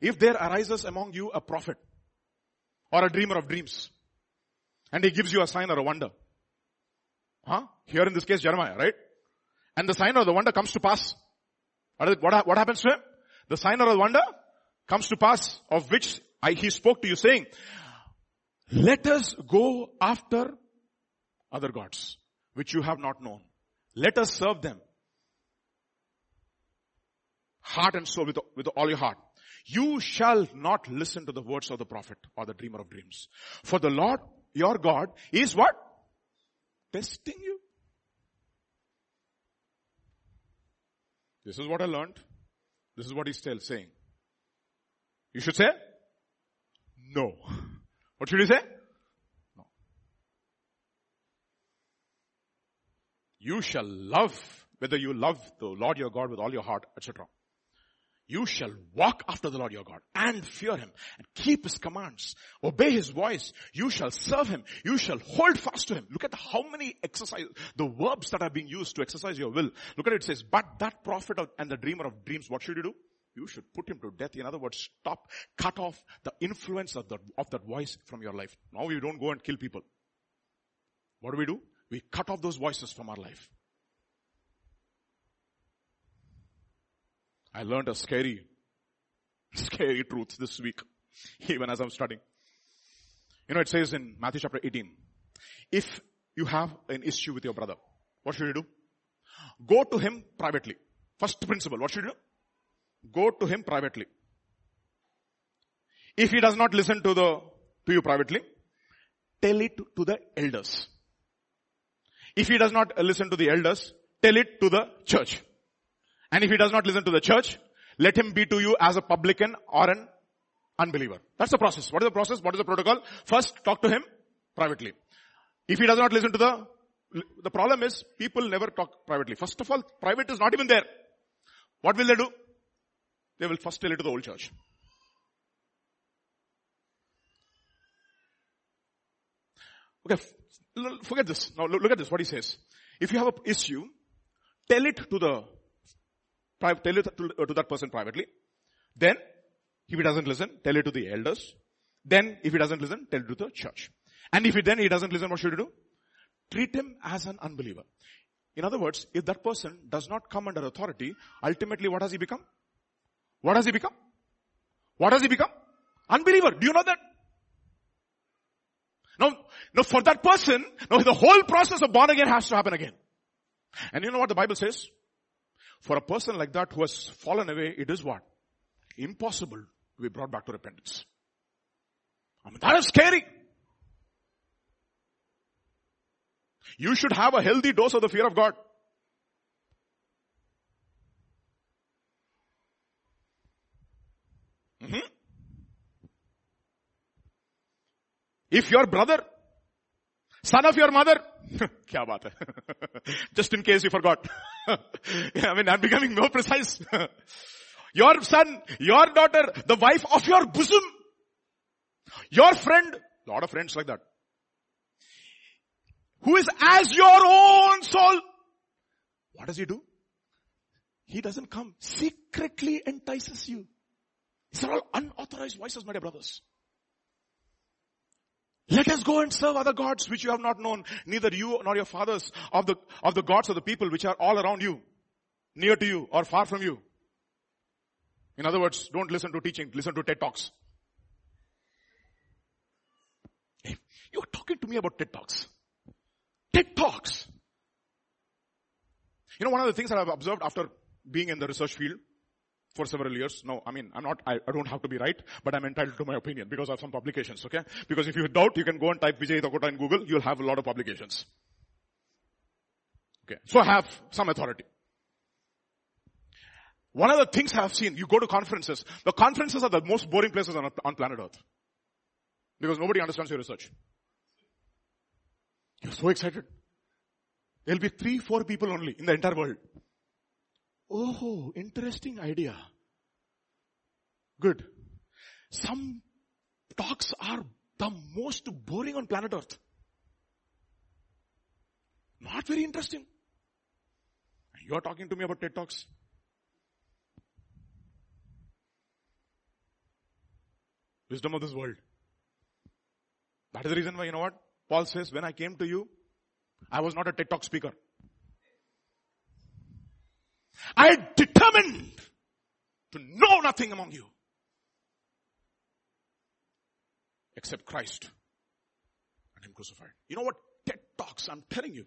If there arises among you a prophet or a dreamer of dreams and he gives you a sign or a wonder. Huh? Here in this case Jeremiah, right? And the sign or the wonder comes to pass. What, what, what happens to him? The sign or the wonder comes to pass of which I, he spoke to you saying, let us go after other gods which you have not known. Let us serve them heart and soul with, with all your heart. You shall not listen to the words of the prophet or the dreamer of dreams. For the Lord, your God, is what? Testing you. This is what I learned. This is what he's still saying. You should say, no. What should you say? No. You shall love, whether you love the Lord your God with all your heart, etc. You shall walk after the Lord your God and fear him and keep his commands. Obey his voice. You shall serve him. You shall hold fast to him. Look at how many exercise, the verbs that are being used to exercise your will. Look at it, it says, but that prophet and the dreamer of dreams, what should you do? You should put him to death. In other words, stop, cut off the influence of, the, of that voice from your life. Now we don't go and kill people. What do we do? We cut off those voices from our life. I learned a scary, scary truth this week, even as I'm studying. You know, it says in Matthew chapter 18, if you have an issue with your brother, what should you do? Go to him privately. First principle, what should you do? Go to him privately. If he does not listen to the, to you privately, tell it to the elders. If he does not listen to the elders, tell it to the church. And if he does not listen to the church, let him be to you as a publican or an unbeliever. That's the process. What is the process? What is the protocol? First, talk to him privately. If he does not listen to the, the problem is people never talk privately. First of all, private is not even there. What will they do? They will first tell it to the whole church. Okay, forget this. Now look at this, what he says. If you have an issue, tell it to the, tell it to, that person privately. Then, if he doesn't listen, tell it to the elders. Then, if he doesn't listen, tell it to the church. And if he then he doesn't listen, what should you do? Treat him as an unbeliever. In other words, if that person does not come under authority, ultimately what has he become? What has he become? What has he become? Unbeliever. Do you know that? Now, now for that person, now the whole process of born again has to happen again. And you know what the Bible says? For a person like that who has fallen away, it is what? Impossible to be brought back to repentance. I mean, that is scary. You should have a healthy dose of the fear of God. Mm-hmm. If your brother, son of your mother, kya baat hai? Just in case you forgot. I mean, I'm becoming more precise. your son, your daughter, the wife of your bosom, your friend, lot of friends like that, who is as your own soul. What does he do? He doesn't come. Secretly entices you. These are all unauthorized voices, my dear brothers. Let us go and serve other gods which you have not known, neither you nor your fathers of the, of the gods of the people which are all around you, near to you or far from you. In other words, don't listen to teaching, listen to TED Talks. Hey, you're talking to me about TED Talks. TED Talks. You know, one of the things that I've observed after being in the research field for several years. No, I mean, I'm not, I, I, don't have to be right, but I'm entitled to my opinion because I have some publications, okay? Because if you doubt, you can go and type Vijay Dakota in Google, you'll have a lot of publications. Okay. So I have some authority. One of the things I have seen, you go to conferences, the conferences are the most boring places on, on planet earth. Because nobody understands your research. You're so excited. There'll be three, four people only in the entire world. Oh, interesting idea. Good. Some talks are the most boring on planet earth. Not very interesting. You're talking to me about TED Talks. Wisdom of this world. That is the reason why, you know what? Paul says, when I came to you, I was not a TED Talk speaker. I determined to know nothing among you except Christ and Him crucified. You know what? TED Talks, I'm telling you.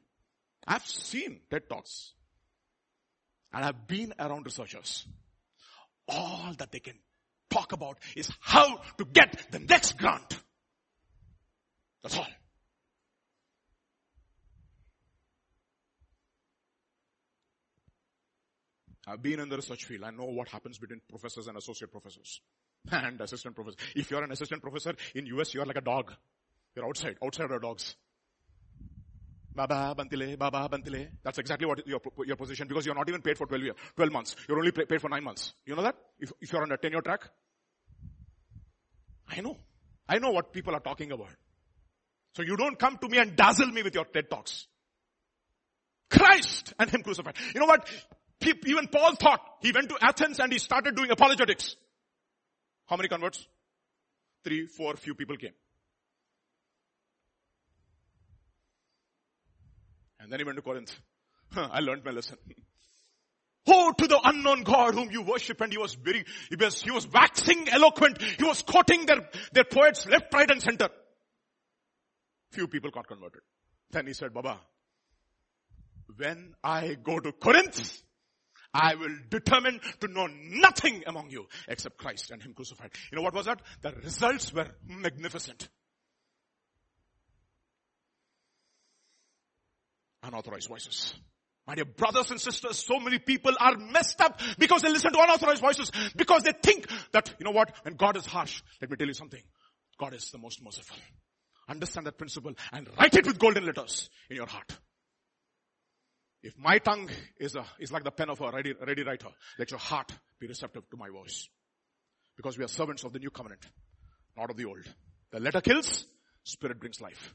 I've seen TED Talks and I've been around researchers. All that they can talk about is how to get the next grant. That's all. I've been in the research field. I know what happens between professors and associate professors and assistant professors. If you're an assistant professor in US, you're like a dog. You're outside, outside are dogs. Baba Bantile, Baba Bantile. That's exactly what your, your position because you're not even paid for 12 years, 12 months. You're only paid for 9 months. You know that? If, if you're on a tenure track. I know. I know what people are talking about. So you don't come to me and dazzle me with your TED Talks. Christ and Him crucified. You know what? Even Paul thought. He went to Athens and he started doing apologetics. How many converts? Three, four, few people came. And then he went to Corinth. I learned my lesson. Oh, to the unknown God whom you worship and he was very, he was, he was waxing eloquent. He was quoting their, their poets left, right and center. Few people got converted. Then he said, Baba, when I go to Corinth, I will determine to know nothing among you except Christ and Him crucified. You know what was that? The results were magnificent. Unauthorized voices. My dear brothers and sisters, so many people are messed up because they listen to unauthorized voices because they think that, you know what, when God is harsh, let me tell you something. God is the most merciful. Understand that principle and write it with golden letters in your heart. If my tongue is, a, is like the pen of a ready, ready writer, let your heart be receptive to my voice. Because we are servants of the new covenant, not of the old. The letter kills, spirit brings life.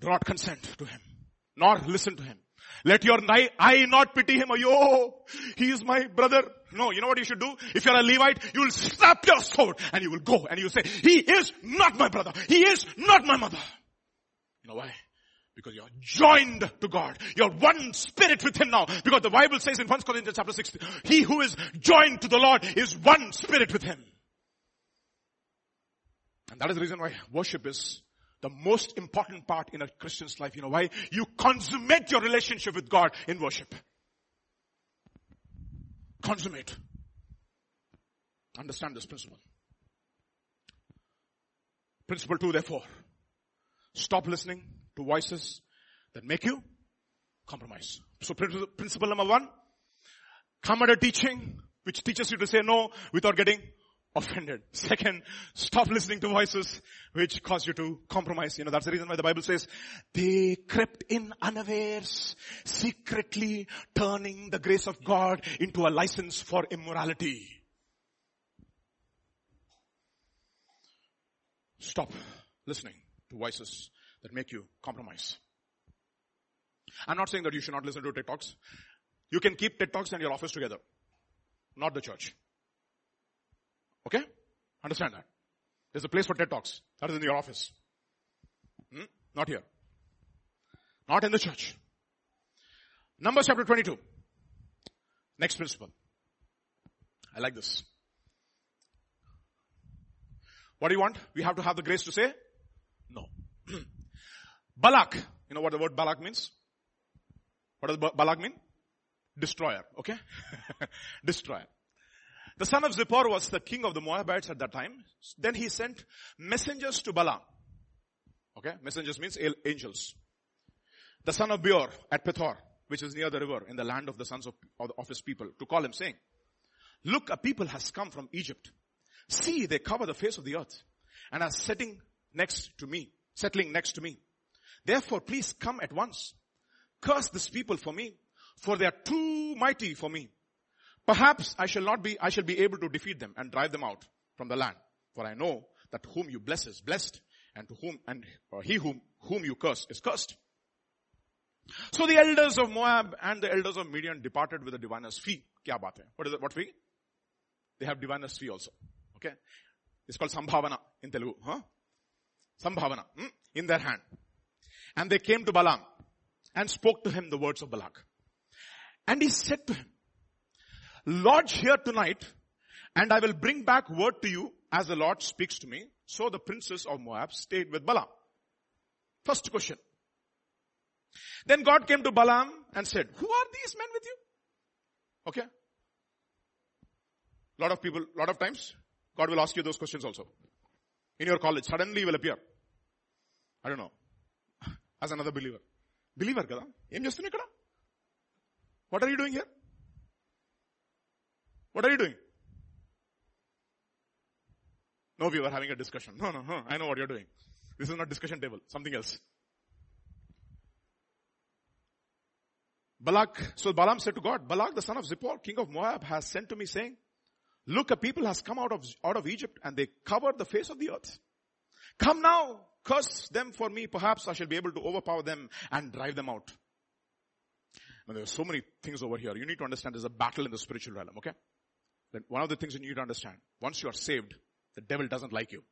Do not consent to him, nor listen to him. Let your eye not pity him. Oh, yo, he is my brother. No, you know what you should do? If you're a Levite, you will snap your sword and you will go and you will say, he is not my brother. He is not my mother. You know why? Because you're joined to God. You're one spirit with Him now. Because the Bible says in 1 Corinthians chapter 6, He who is joined to the Lord is one spirit with Him. And that is the reason why worship is the most important part in a Christian's life. You know why? You consummate your relationship with God in worship. Consummate. Understand this principle. Principle two, therefore. Stop listening to voices that make you compromise. So principle number one, come at a teaching which teaches you to say no without getting offended. Second, stop listening to voices which cause you to compromise. You know, that's the reason why the Bible says they crept in unawares, secretly turning the grace of God into a license for immorality. Stop listening to voices that make you compromise. I'm not saying that you should not listen to TED Talks. You can keep TED Talks and your office together. Not the church. Okay? Understand that. There's a place for TED Talks. That is in your office. Hmm? Not here. Not in the church. Numbers chapter 22. Next principle. I like this. What do you want? We have to have the grace to say no. Balak. You know what the word Balak means? What does Balak mean? Destroyer. Okay? Destroyer. The son of Zippor was the king of the Moabites at that time. Then he sent messengers to Balaam. Okay? Messengers means angels. The son of Beor at Pethor, which is near the river in the land of the sons of, of his people, to call him saying, Look, a people has come from Egypt. See, they cover the face of the earth and are sitting next to me, settling next to me. Therefore, please come at once. Curse this people for me, for they are too mighty for me. Perhaps I shall not be, I shall be able to defeat them and drive them out from the land. For I know that whom you bless is blessed, and to whom, and he whom, whom you curse is cursed. So the elders of Moab and the elders of Midian departed with the diviner's fee. Kya baat hai? What is it? What fee? They have diviner's fee also. Okay? It's called Sambhavana in Telugu. Huh? Sambhavana. Hmm? In their hand. And they came to Balaam and spoke to him the words of Balak. And he said to him, Lodge here tonight and I will bring back word to you as the Lord speaks to me. So the princes of Moab stayed with Balaam. First question. Then God came to Balaam and said, who are these men with you? Okay. Lot of people, lot of times, God will ask you those questions also. In your college, suddenly will appear. I don't know as another believer. Believer కదా ఏం చేస్తున్నావు ఇక్కడ What are you doing here? What are you doing? No, we were having a discussion. No, no, no. I know what you're doing. This is not discussion table. Something else. Balak, so Balaam said to God, Balak, the son of Zippor, king of Moab, has sent to me saying, look, a people has come out of, out of Egypt and they covered the face of the earth. Come now, curse them for me. Perhaps I shall be able to overpower them and drive them out. Now there are so many things over here. You need to understand there's a battle in the spiritual realm, okay? Then one of the things you need to understand, once you are saved, the devil doesn't like you.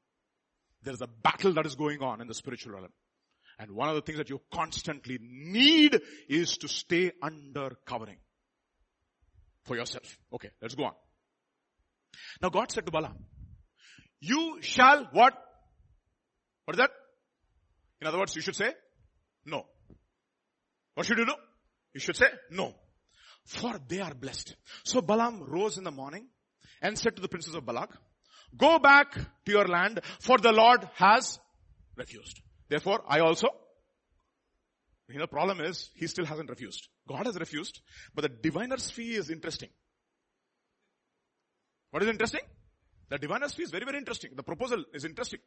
There's a battle that is going on in the spiritual realm. And one of the things that you constantly need is to stay under covering. for yourself. Okay, let's go on. Now God said to Balaam, you shall what? What is that? In other words, you should say no. What should you do? You should say no. For they are blessed. So Balaam rose in the morning and said to the princes of Balak, go back to your land for the Lord has refused. Therefore, I also, you know, the problem is he still hasn't refused. God has refused, but the diviner's fee is interesting. What is interesting? The diviner's fee is very, very interesting. The proposal is interesting.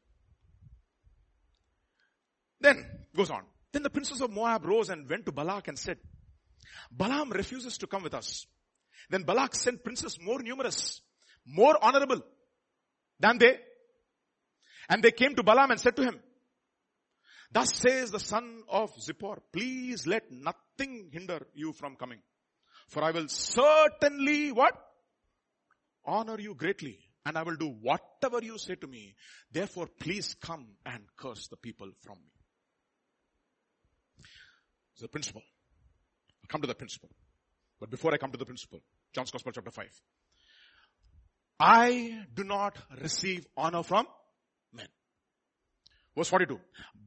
Then, goes on. Then the princes of Moab rose and went to Balak and said, Balaam refuses to come with us. Then Balak sent princes more numerous, more honorable than they. And they came to Balaam and said to him, Thus says the son of Zippor, please let nothing hinder you from coming. For I will certainly what? Honor you greatly and I will do whatever you say to me. Therefore please come and curse the people from me. It's the principle. I'll come to the principle. But before I come to the principle, John's Gospel chapter 5. I do not receive honor from men. Verse 42.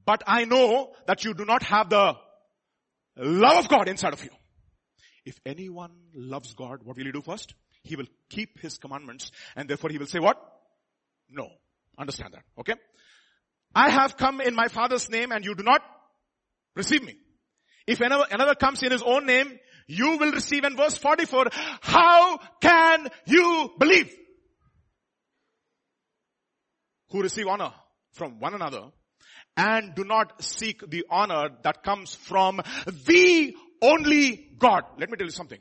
But I know that you do not have the love of God inside of you. If anyone loves God, what will he do first? He will keep his commandments and therefore he will say what? No. Understand that. Okay? I have come in my father's name and you do not receive me. If another, comes in his own name, you will receive in verse 44, how can you believe? Who receive honor from one another and do not seek the honor that comes from the only God. Let me tell you something.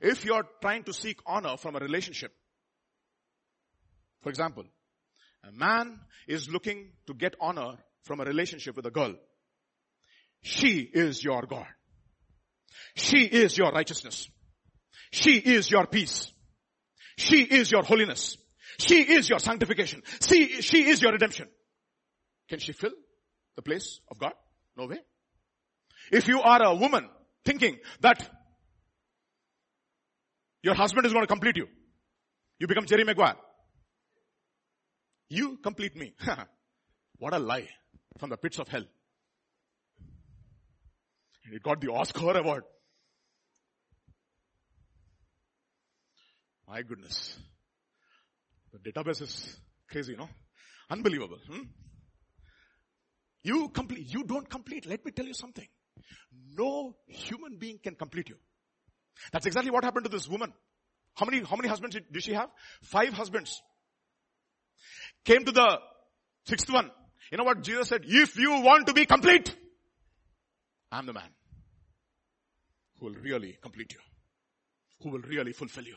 If you're trying to seek honor from a relationship, for example, a man is looking to get honor from a relationship with a girl. She is your God. She is your righteousness. She is your peace. She is your holiness. She is your sanctification. She, she is your redemption. Can she fill the place of God? No way. If you are a woman thinking that your husband is going to complete you, you become Jerry Maguire. You complete me. what a lie from the pits of hell. It got the Oscar award. My goodness. The database is crazy, no? Unbelievable. Hmm? You complete, you don't complete. Let me tell you something. No human being can complete you. That's exactly what happened to this woman. How many, how many husbands did she have? Five husbands. Came to the sixth one. You know what Jesus said? If you want to be complete, I'm the man who will really complete you. Who will really fulfill you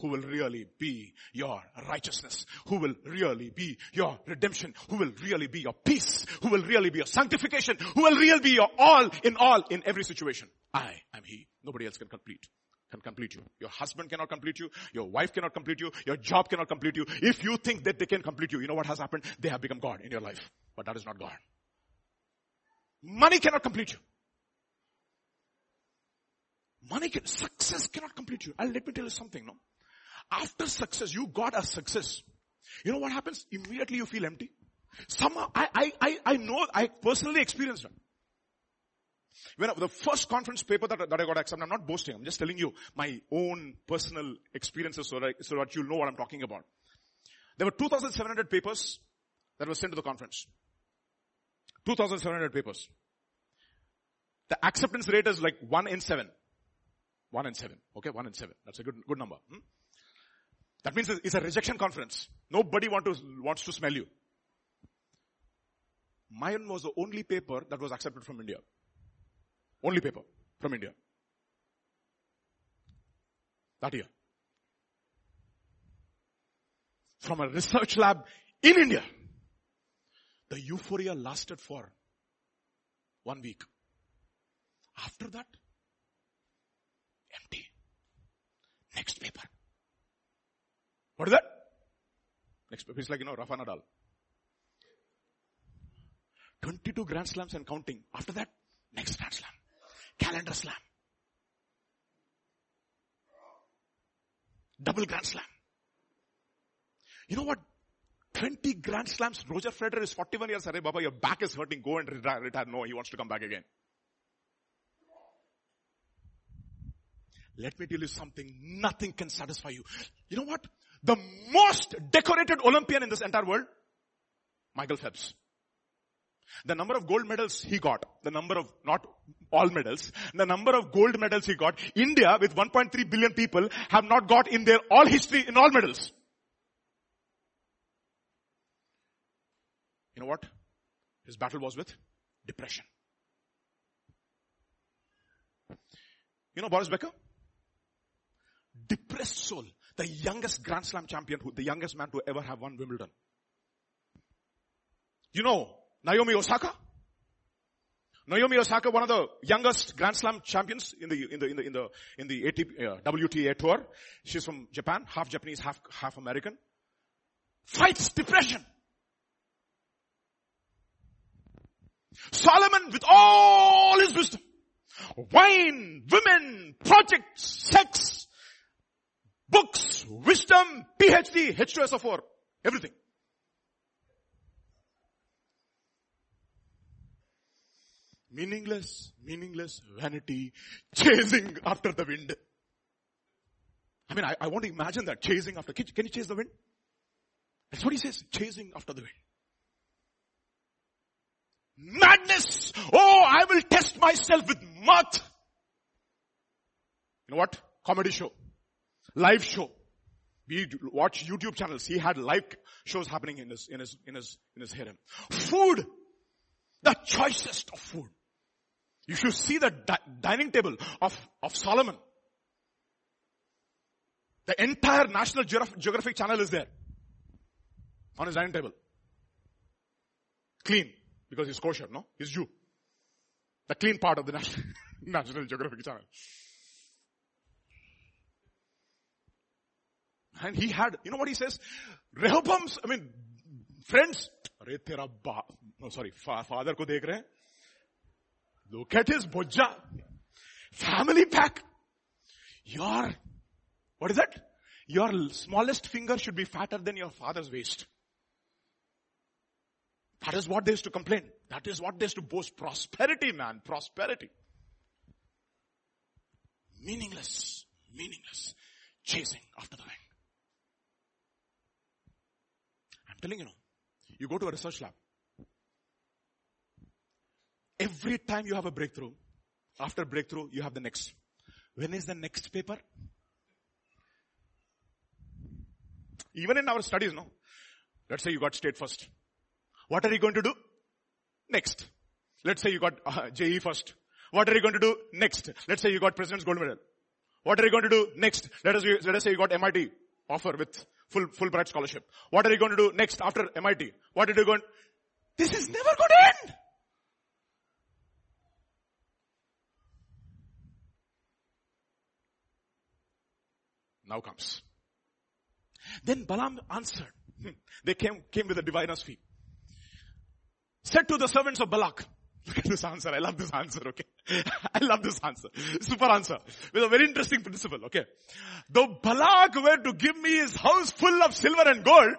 who will really be your righteousness, who will really be your redemption, who will really be your peace, who will really be your sanctification, who will really be your all in all in every situation. I am He. Nobody else can complete can complete you. Your husband cannot complete you. Your wife cannot complete you. Your job cannot complete you. If you think that they can complete you, you know what has happened? They have become God in your life. But that is not God. Money cannot complete you. Money can, success cannot complete you. And let me tell you something, no? After success, you got a success. You know what happens? Immediately you feel empty. Somehow, I, I, I, I know, I personally experienced it. When I, the first conference paper that, that I got accepted, I'm not boasting, I'm just telling you my own personal experiences so that, so that you know what I'm talking about. There were 2,700 papers that were sent to the conference. 2,700 papers. The acceptance rate is like 1 in 7. 1 in 7. Okay, 1 in 7. That's a good, good number. Hmm? That means it's a rejection conference. Nobody want to, wants to smell you. Mine was the only paper that was accepted from India. Only paper from India. That year. From a research lab in India. The euphoria lasted for one week. After that, empty. Next paper. What is that? Next, paper. it's like, you know, Rafa Nadal. 22 Grand Slams and counting. After that, next Grand Slam. Calendar Slam. Double Grand Slam. You know what? 20 Grand Slams. Roger Federer is 41 years. Arey Baba, your back is hurting. Go and retire. retire. No, he wants to come back again. Let me tell you something. Nothing can satisfy you. You know what? The most decorated Olympian in this entire world, Michael Phelps. The number of gold medals he got, the number of, not all medals, the number of gold medals he got, India with 1.3 billion people have not got in their all history in all medals. You know what? His battle was with depression. You know Boris Becker? Depressed soul. The youngest Grand Slam champion, who, the youngest man to ever have won Wimbledon. You know Naomi Osaka? Naomi Osaka, one of the youngest Grand Slam champions in the, in the, in the, in the, in the ATP, uh, WTA tour. She's from Japan, half Japanese, half, half American. Fights depression. Solomon with all his wisdom. Wine, women, projects, sex, books, wisdom, PhD, H2SO4, everything. Meaningless, meaningless vanity, chasing after the wind. I mean, I, I want to imagine that, chasing after, can, can you chase the wind? That's what he says, chasing after the wind. Madness! Oh, I will test myself with mirth. You know what? Comedy show. Live show. We watch YouTube channels. He had live shows happening in his, in his, in his, in his harem. Food! The choicest of food. You should see the di- dining table of, of Solomon. The entire National Geographic channel is there. On his dining table. Clean. Because he's kosher, no? He's Jew. The clean part of the National, National Geographic Channel. And he had, you know what he says? Rehoboam's, I mean, friends, अरे तेरा बाप, no sorry, father को देख Look at his bojja. Family pack. Your, what is that? Your smallest finger should be fatter than your father's waist. That is what they used to complain. That is what they used to boast. Prosperity, man. Prosperity. Meaningless. Meaningless. Chasing after the wind. I'm telling you, know, you go to a research lab. Every time you have a breakthrough, after breakthrough, you have the next. When is the next paper? Even in our studies, no? Let's say you got state first. What are you going to do? Next. Let's say you got uh, JEE first. What are you going to do next? Let's say you got President's Gold Medal. What are you going to do next? Let us, let us say you got MIT offer with full, full Fulbright scholarship. What are you going to do next after MIT? What are you going, this is never going to end. now comes. Then Balaam answered. They came, came with a diviner's fee. Said to the servants of Balak, Look at this answer. I love this answer, okay? I love this answer. Super answer. With a very interesting principle, okay? Though Balak were to give me his house full of silver and gold,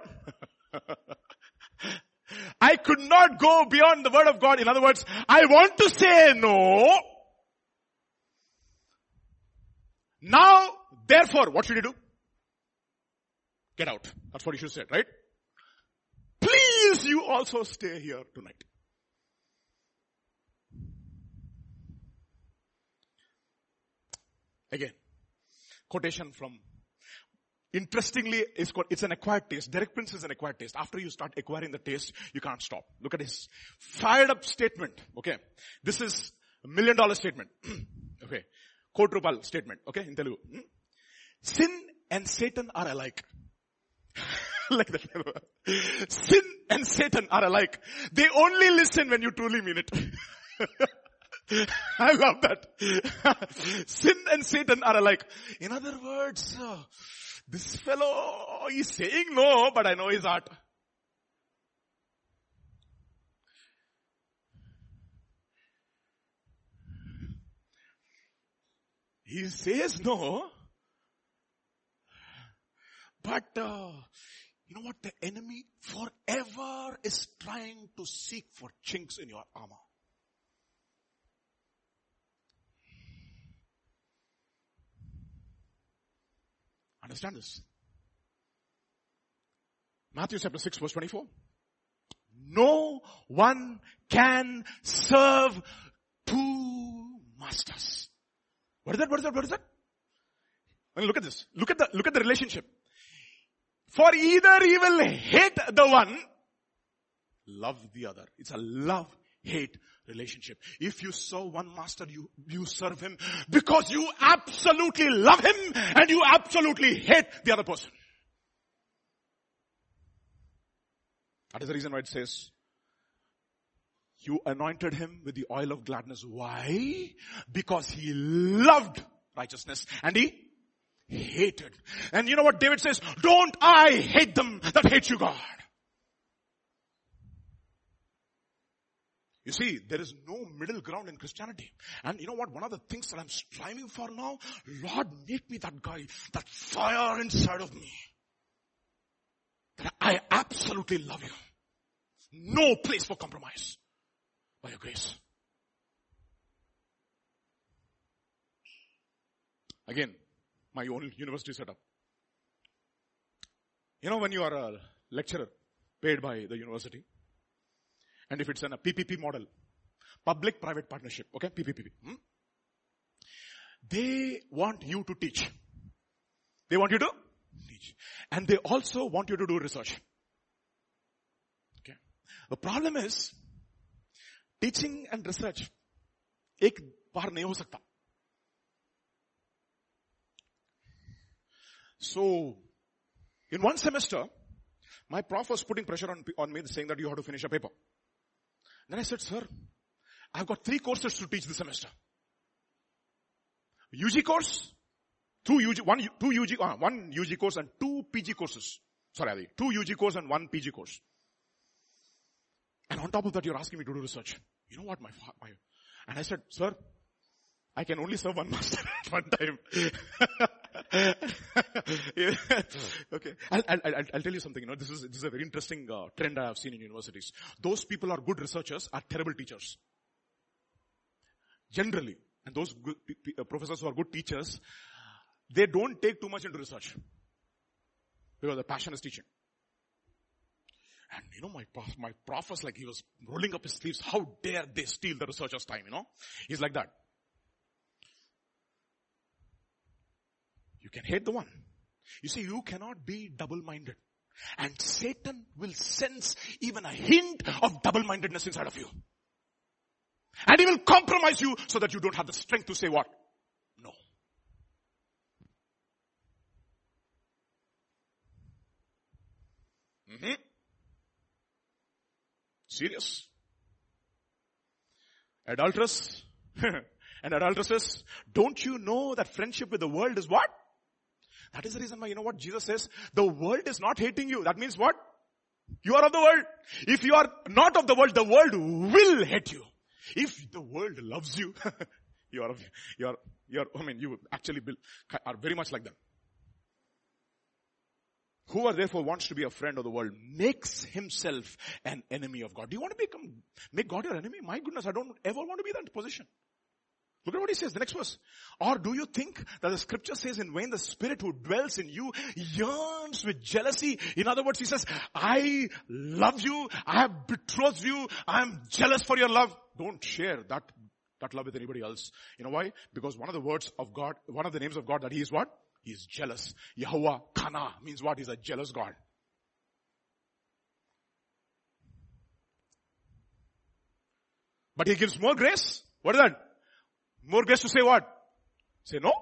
I could not go beyond the word of God. In other words, I want to say no. Now Therefore, what should you do? Get out. That's what you should say, right? Please you also stay here tonight. Again, quotation from Interestingly, it's, called, it's an acquired taste. Derek Prince is an acquired taste. After you start acquiring the taste, you can't stop. Look at his fired up statement. Okay. This is a million dollar statement. okay. Kotrupal statement. Okay. In Telugu. Hmm? Sin and Satan are alike. like that. Sin and Satan are alike. They only listen when you truly mean it. I love that. Sin and Satan are alike. In other words, uh, this fellow is saying no, but I know his heart. He says no, But, uh, you know what? The enemy forever is trying to seek for chinks in your armor. Understand this? Matthew chapter 6 verse 24. No one can serve two masters. What is that? What is that? What is that? I mean, look at this. Look at the, look at the relationship. For either he will hate the one, love the other. It's a love hate relationship. If you serve one master, you, you serve him because you absolutely love him and you absolutely hate the other person. That is the reason why it says, you anointed him with the oil of gladness. Why? Because he loved righteousness and he hated. And you know what David says? Don't I hate them that hate you, God. You see, there is no middle ground in Christianity. And you know what? One of the things that I'm striving for now, Lord, make me that guy, that fire inside of me. That I absolutely love you. No place for compromise. By your grace. Again, my own university setup. You know when you are a lecturer paid by the university, and if it's in a PPP model, public private partnership, okay, PPP, hmm? they want you to teach. They want you to teach. And they also want you to do research. Okay. The problem is, teaching and research एक बार नहीं हो सकता So, in one semester, my prof was putting pressure on, on me saying that you have to finish a paper. Then I said, sir, I've got three courses to teach this semester. UG course, two UG, one, two UG, uh, one UG course and two PG courses. Sorry, two UG course and one PG course. And on top of that, you're asking me to do research. You know what, my, my, and I said, sir, I can only serve one master at one time. okay. I'll, I'll, I'll, tell you something, you know, this is, this is a very interesting uh, trend I have seen in universities. Those people are good researchers are terrible teachers. Generally. And those good, uh, professors who are good teachers, they don't take too much into research. Because the passion is teaching. And you know, my, my prof was like, he was rolling up his sleeves. How dare they steal the researcher's time, you know? He's like that. You can hate the one. You see, you cannot be double-minded. And Satan will sense even a hint of double-mindedness inside of you. And he will compromise you so that you don't have the strength to say what? No. Mm-hmm. Serious. Adulteress and adulteresses, don't you know that friendship with the world is what? That is the reason why, you know what Jesus says? The world is not hating you. That means what? You are of the world. If you are not of the world, the world will hate you. If the world loves you, you are, you are, you are, I mean, you actually are very much like them. Whoever therefore wants to be a friend of the world makes himself an enemy of God. Do you want to become, make God your enemy? My goodness, I don't ever want to be in that position. Look at what he says, the next verse. Or do you think that the scripture says in vain the spirit who dwells in you yearns with jealousy? In other words, he says, I love you, I have betrothed you, I am jealous for your love. Don't share that, that love with anybody else. You know why? Because one of the words of God, one of the names of God that he is what? He is jealous. Yahweh Kana means what? He's a jealous God. But he gives more grace. What is that? More grace to say what? Say no.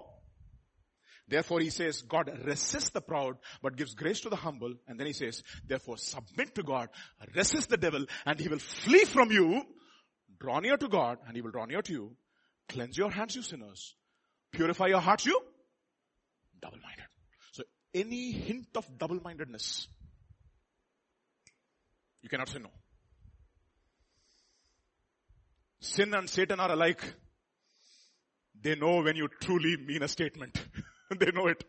Therefore he says, God resists the proud, but gives grace to the humble. And then he says, therefore submit to God, resist the devil, and he will flee from you. Draw near to God, and he will draw near to you. Cleanse your hands, you sinners. Purify your hearts, you double-minded. So any hint of double-mindedness, you cannot say no. Sin and Satan are alike. They know when you truly mean a statement. they know it.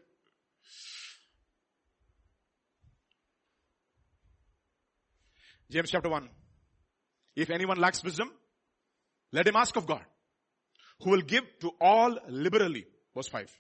James chapter 1. If anyone lacks wisdom, let him ask of God, who will give to all liberally, verse 5,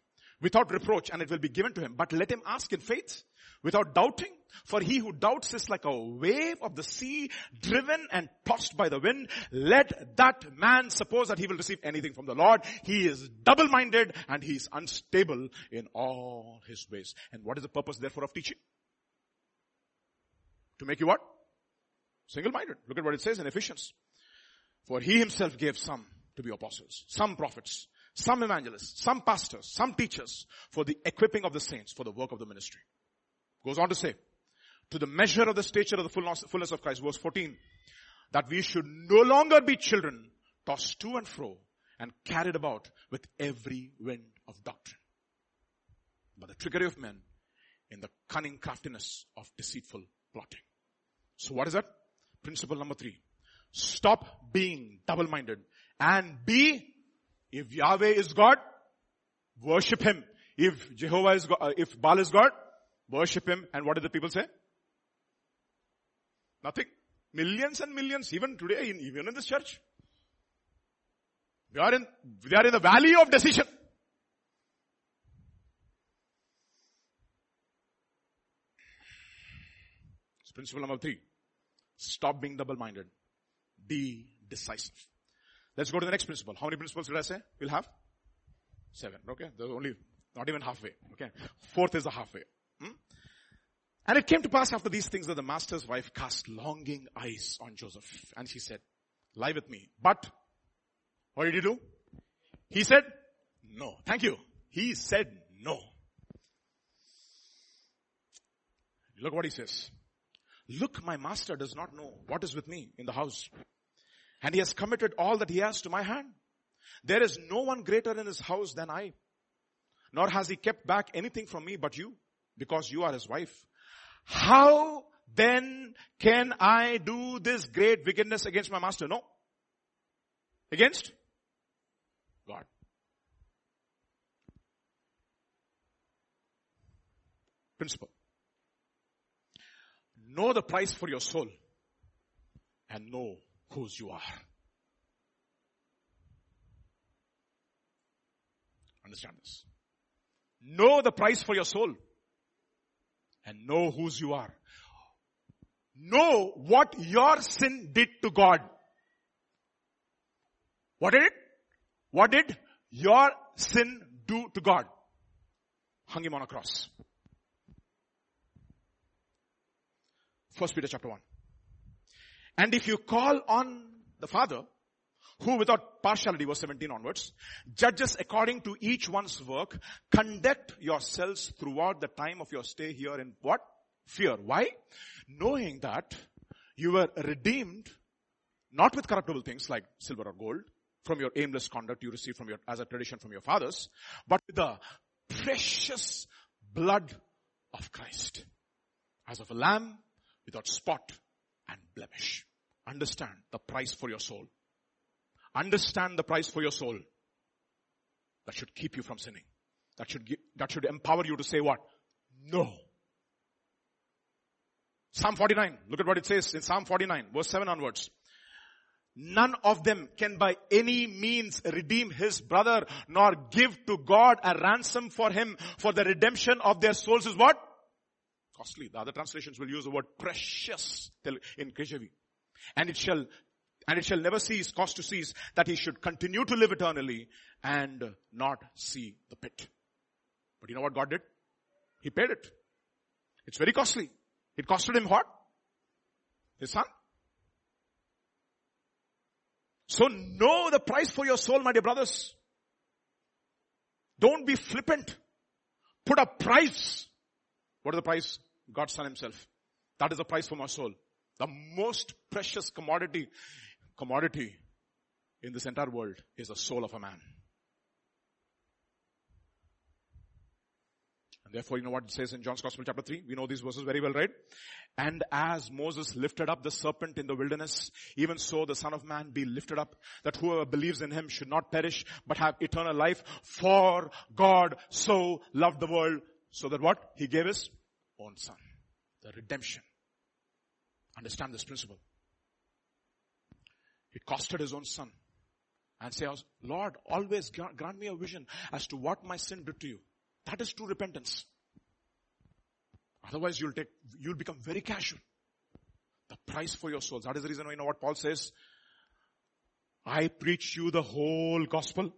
without reproach, and it will be given to him. But let him ask in faith without doubting. For he who doubts is like a wave of the sea, driven and tossed by the wind. Let that man suppose that he will receive anything from the Lord. He is double-minded and he is unstable in all his ways. And what is the purpose therefore of teaching? To make you what? Single-minded. Look at what it says in Ephesians. For he himself gave some to be apostles, some prophets, some evangelists, some pastors, some teachers for the equipping of the saints for the work of the ministry. Goes on to say, to the measure of the stature of the fullness, of Christ, verse 14, that we should no longer be children tossed to and fro and carried about with every wind of doctrine. But the trickery of men in the cunning craftiness of deceitful plotting. So what is that? Principle number three. Stop being double-minded and be, if Yahweh is God, worship Him. If Jehovah is God, uh, if Baal is God, worship Him. And what did the people say? Nothing. Millions and millions, even today, in, even in this church. We are in, we are in the valley of decision. It's principle number three. Stop being double-minded. Be decisive. Let's go to the next principle. How many principles did I say we'll have? Seven. Okay. There's only, not even halfway. Okay. Fourth is the halfway. And it came to pass after these things that the master's wife cast longing eyes on Joseph. And she said, lie with me. But, what did he do? He said, no. Thank you. He said no. Look what he says. Look, my master does not know what is with me in the house. And he has committed all that he has to my hand. There is no one greater in his house than I. Nor has he kept back anything from me but you, because you are his wife. How then can I do this great wickedness against my master? No. Against God. Principle. Know the price for your soul and know whose you are. Understand this. Know the price for your soul and know whose you are. Know what your sin did to God. What did it? What did your sin do to God? Hung him on a cross. First Peter chapter 1. And if you call on the Father, who without partiality was 17 onwards, judges according to each one's work, conduct yourselves throughout the time of your stay here in what? Fear. Why? Knowing that you were redeemed not with corruptible things like silver or gold from your aimless conduct you received from your, as a tradition from your fathers, but with the precious blood of Christ as of a lamb without spot and blemish. Understand the price for your soul. Understand the price for your soul. That should keep you from sinning. That should give, that should empower you to say what? No. Psalm 49. Look at what it says in Psalm 49, verse 7 onwards. None of them can by any means redeem his brother nor give to God a ransom for him for the redemption of their souls is what? Costly. The other translations will use the word precious in KJV. And it shall, and it shall never cease, cost to cease, that he should continue to live eternally and not see the pit. But you know what God did? He paid it. It's very costly. It costed him what? His son. So know the price for your soul, my dear brothers. Don't be flippant. Put a price. What is the price? God's son himself. That is the price for my soul. The most precious commodity, commodity in this entire world is the soul of a man. And therefore, you know what it says in John's Gospel chapter 3? We know these verses very well, right? And as Moses lifted up the serpent in the wilderness, even so the son of man be lifted up, that whoever believes in him should not perish, but have eternal life. For God so loved the world, so that what? He gave his own son. The redemption Understand this principle. He costed his own son and say, Lord, always grant me a vision as to what my sin did to you. That is true repentance. Otherwise you'll take, you'll become very casual. The price for your souls. That is the reason why you know what Paul says. I preach you the whole gospel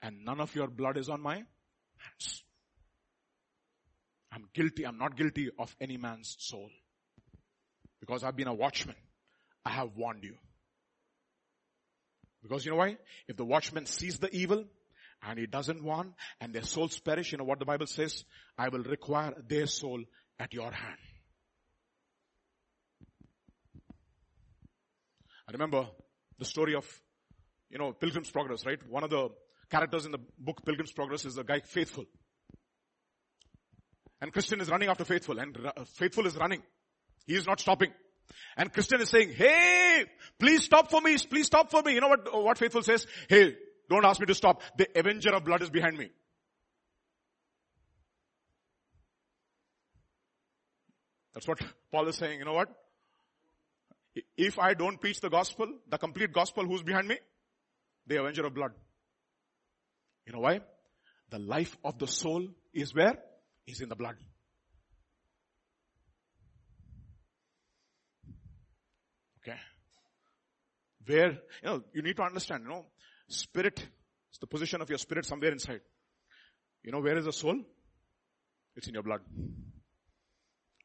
and none of your blood is on my hands. I'm guilty. I'm not guilty of any man's soul because I've been a watchman. I have warned you. Because you know why? If the watchman sees the evil and he doesn't warn and their souls perish, you know what the Bible says? I will require their soul at your hand. I remember the story of, you know, Pilgrim's Progress, right? One of the characters in the book Pilgrim's Progress is the guy Faithful. And Christian is running after Faithful and uh, Faithful is running. He is not stopping. And Christian is saying, hey, please stop for me, please stop for me. You know what, what Faithful says? Hey, don't ask me to stop. The avenger of blood is behind me. That's what Paul is saying. You know what? If I don't preach the gospel, the complete gospel, who's behind me? The avenger of blood. You know why? The life of the soul is where? Is in the blood. Okay. Where, you know, you need to understand, you know, spirit, it's the position of your spirit somewhere inside. You know, where is the soul? It's in your blood.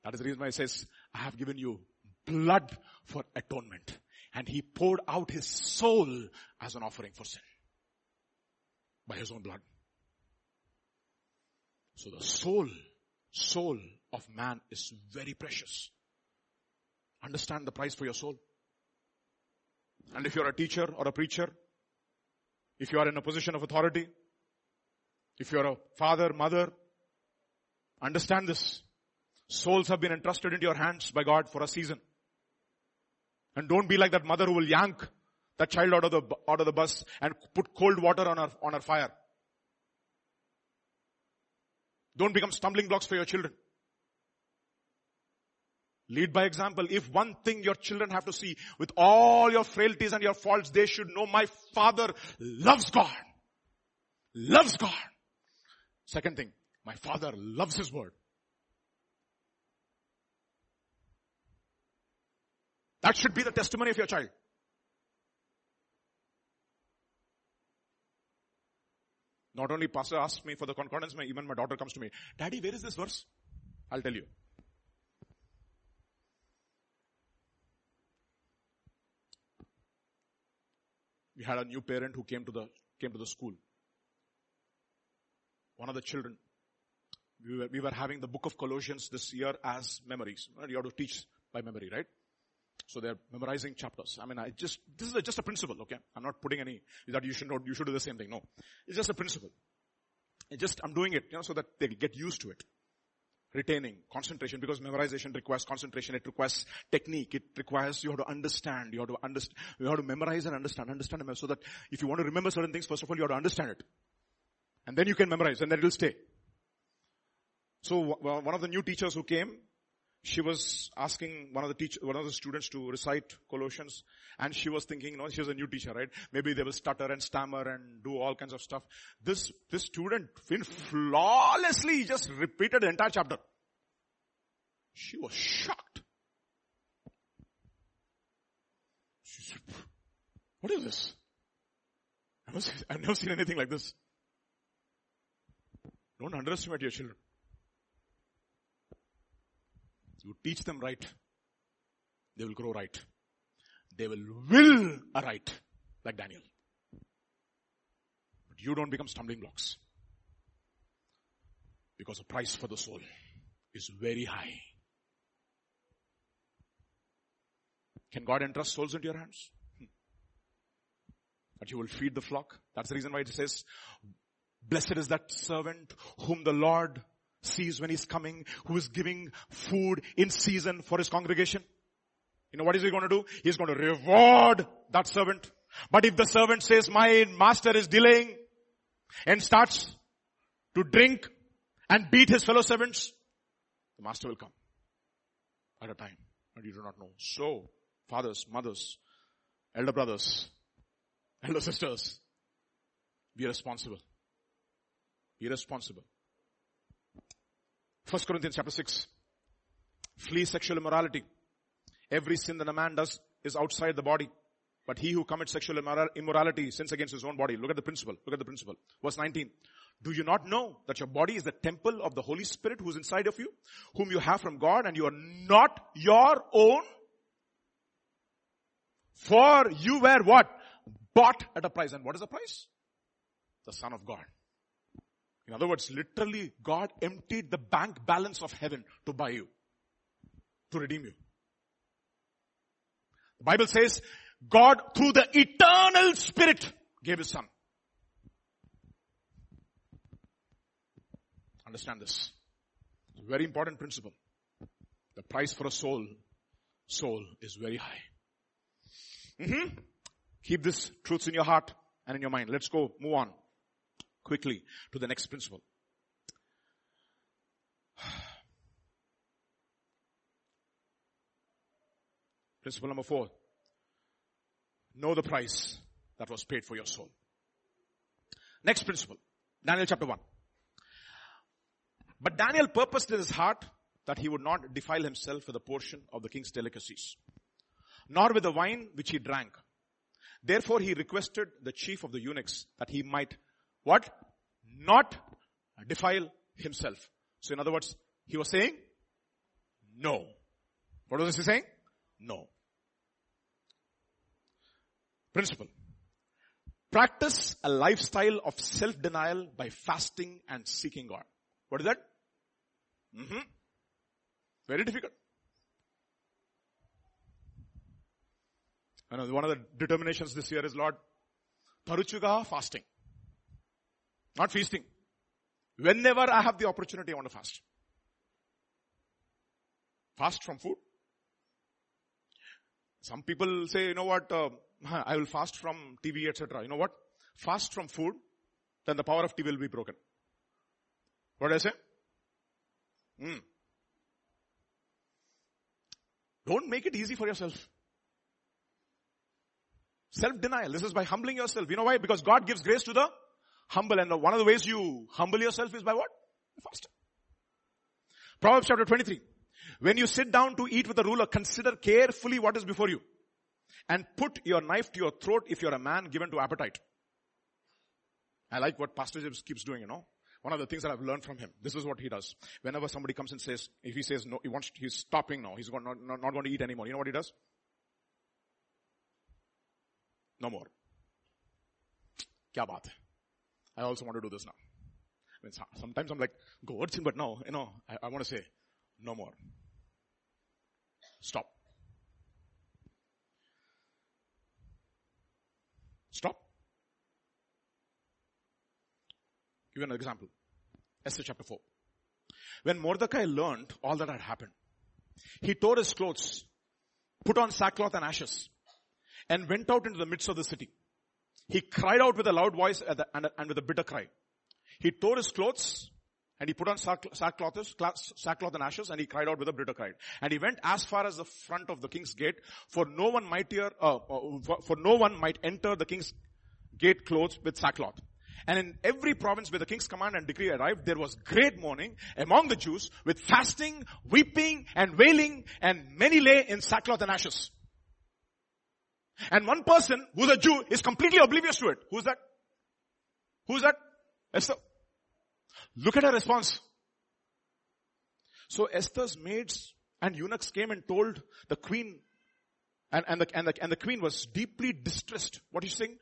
That is the reason why it says, I have given you blood for atonement. And he poured out his soul as an offering for sin. By his own blood. So the soul, soul of man is very precious. Understand the price for your soul. And if you're a teacher or a preacher, if you are in a position of authority, if you're a father, mother, understand this. Souls have been entrusted into your hands by God for a season. And don't be like that mother who will yank that child out of the, out of the bus and put cold water on her, on her fire. Don't become stumbling blocks for your children. Lead by example. If one thing your children have to see with all your frailties and your faults, they should know my father loves God. Loves God. Second thing, my father loves his word. That should be the testimony of your child. Not only pastor asks me for the concordance, my, even my daughter comes to me, Daddy, where is this verse? I'll tell you. We had a new parent who came to the, came to the school. One of the children, we were, we were having the book of Colossians this year as memories. You have to teach by memory, right? So they're memorizing chapters. I mean, I just, this is just a principle, okay? I'm not putting any, that you should not, you should do the same thing. No. It's just a principle. Just, I'm doing it, you know, so that they get used to it. Retaining, concentration, because memorization requires concentration, it requires technique, it requires you have to understand, you have to understand, you have to memorize and understand, understand, so that if you want to remember certain things, first of all, you have to understand it. And then you can memorize, and then it will stay. So one of the new teachers who came, she was asking one of the teach, one of the students to recite Colossians and she was thinking, you know, she was a new teacher, right? Maybe they will stutter and stammer and do all kinds of stuff. This, this student flawlessly just repeated the entire chapter. She was shocked. She said, what is this? I've never seen anything like this. Don't underestimate your children. You teach them right, they will grow right. They will will right, like Daniel. But you don't become stumbling blocks. Because the price for the soul is very high. Can God entrust souls into your hands? Hmm. But you will feed the flock. That's the reason why it says, blessed is that servant whom the Lord sees when he's coming, who is giving food in season for his congregation. You know what is he going to do? He's going to reward that servant. But if the servant says, my master is delaying and starts to drink and beat his fellow servants, the master will come. at a time and you do not know. So, fathers, mothers, elder brothers, elder sisters, be responsible. Be responsible. First Corinthians chapter 6. Flee sexual immorality. Every sin that a man does is outside the body. But he who commits sexual immorality sins against his own body. Look at the principle. Look at the principle. Verse 19. Do you not know that your body is the temple of the Holy Spirit who is inside of you, whom you have from God and you are not your own? For you were what? Bought at a price. And what is the price? The Son of God. In other words, literally God emptied the bank balance of heaven to buy you, to redeem you. The Bible says God through the eternal spirit gave his son. Understand this. Very important principle. The price for a soul, soul is very high. Mm-hmm. Keep this truths in your heart and in your mind. Let's go, move on quickly to the next principle. Principle number four. Know the price that was paid for your soul. Next principle. Daniel chapter 1. But Daniel purposed in his heart that he would not defile himself with a portion of the king's delicacies, nor with the wine which he drank. Therefore he requested the chief of the eunuchs that he might, what? Not defile himself. So in other words, he was saying, no. What was he saying? No. Principle. Practice a lifestyle of self-denial by fasting and seeking God. What is that? Mm-hmm. Very difficult. I know one of the determinations this year is Lord, Taruchuga fasting. Not feasting. Whenever I have the opportunity, I want to fast. Fast from food. Some people say, you know what, uh, I will fast from TV, etc. You know what? Fast from food, then the power of TV will be broken. What I say? Hmm. Don't make it easy for yourself. Self-denial. This is by humbling yourself. You know why? Because God gives grace to the humble. And one of the ways you humble yourself is by what? Fasting. Proverbs chapter 23. When you sit down to eat with a ruler, consider carefully what is before you and put your knife to your throat if you're a man given to appetite. I like what Pastor James keeps doing, you know. One of the things that I've learned from him, this is what he does. Whenever somebody comes and says, if he says no, he wants, he's stopping now, he's not, not, not going to eat anymore. You know what he does? No more. Kya baat I also want to do this now. I mean, sometimes I'm like, go urging, but no, you know, I, I want to say, no more. Stop. Stop. Give you an example. Esther chapter 4. When Mordecai learned all that had happened, he tore his clothes, put on sackcloth and ashes, and went out into the midst of the city. He cried out with a loud voice and with a bitter cry. He tore his clothes and he put on sackcloth, sackcloth and ashes and he cried out with a bitter cry. And he went as far as the front of the king's gate for no one might uh, uh, for, for no one might enter the king's gate clothes with sackcloth. And in every province where the king's command and decree arrived, there was great mourning among the Jews with fasting, weeping and wailing and many lay in sackcloth and ashes. And one person who's a Jew is completely oblivious to it. Who's that? Who's that? Esther. Look at her response. So Esther's maids and eunuchs came and told the queen and, and, the, and, the, and the queen was deeply distressed. What is she saying?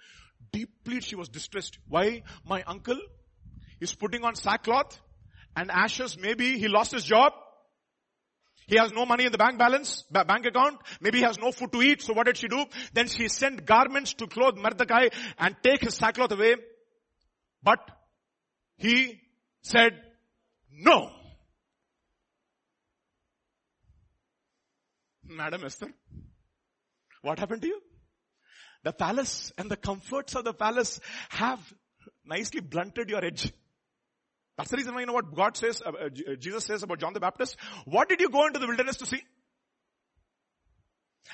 Deeply she was distressed. Why? My uncle is putting on sackcloth and ashes. Maybe he lost his job. He has no money in the bank balance, bank account. Maybe he has no food to eat. So what did she do? Then she sent garments to clothe Mordecai and take his sackcloth away. But he said no. Madam Esther, what happened to you? The palace and the comforts of the palace have nicely blunted your edge. That's the reason why you know what God says, uh, uh, Jesus says about John the Baptist. What did you go into the wilderness to see?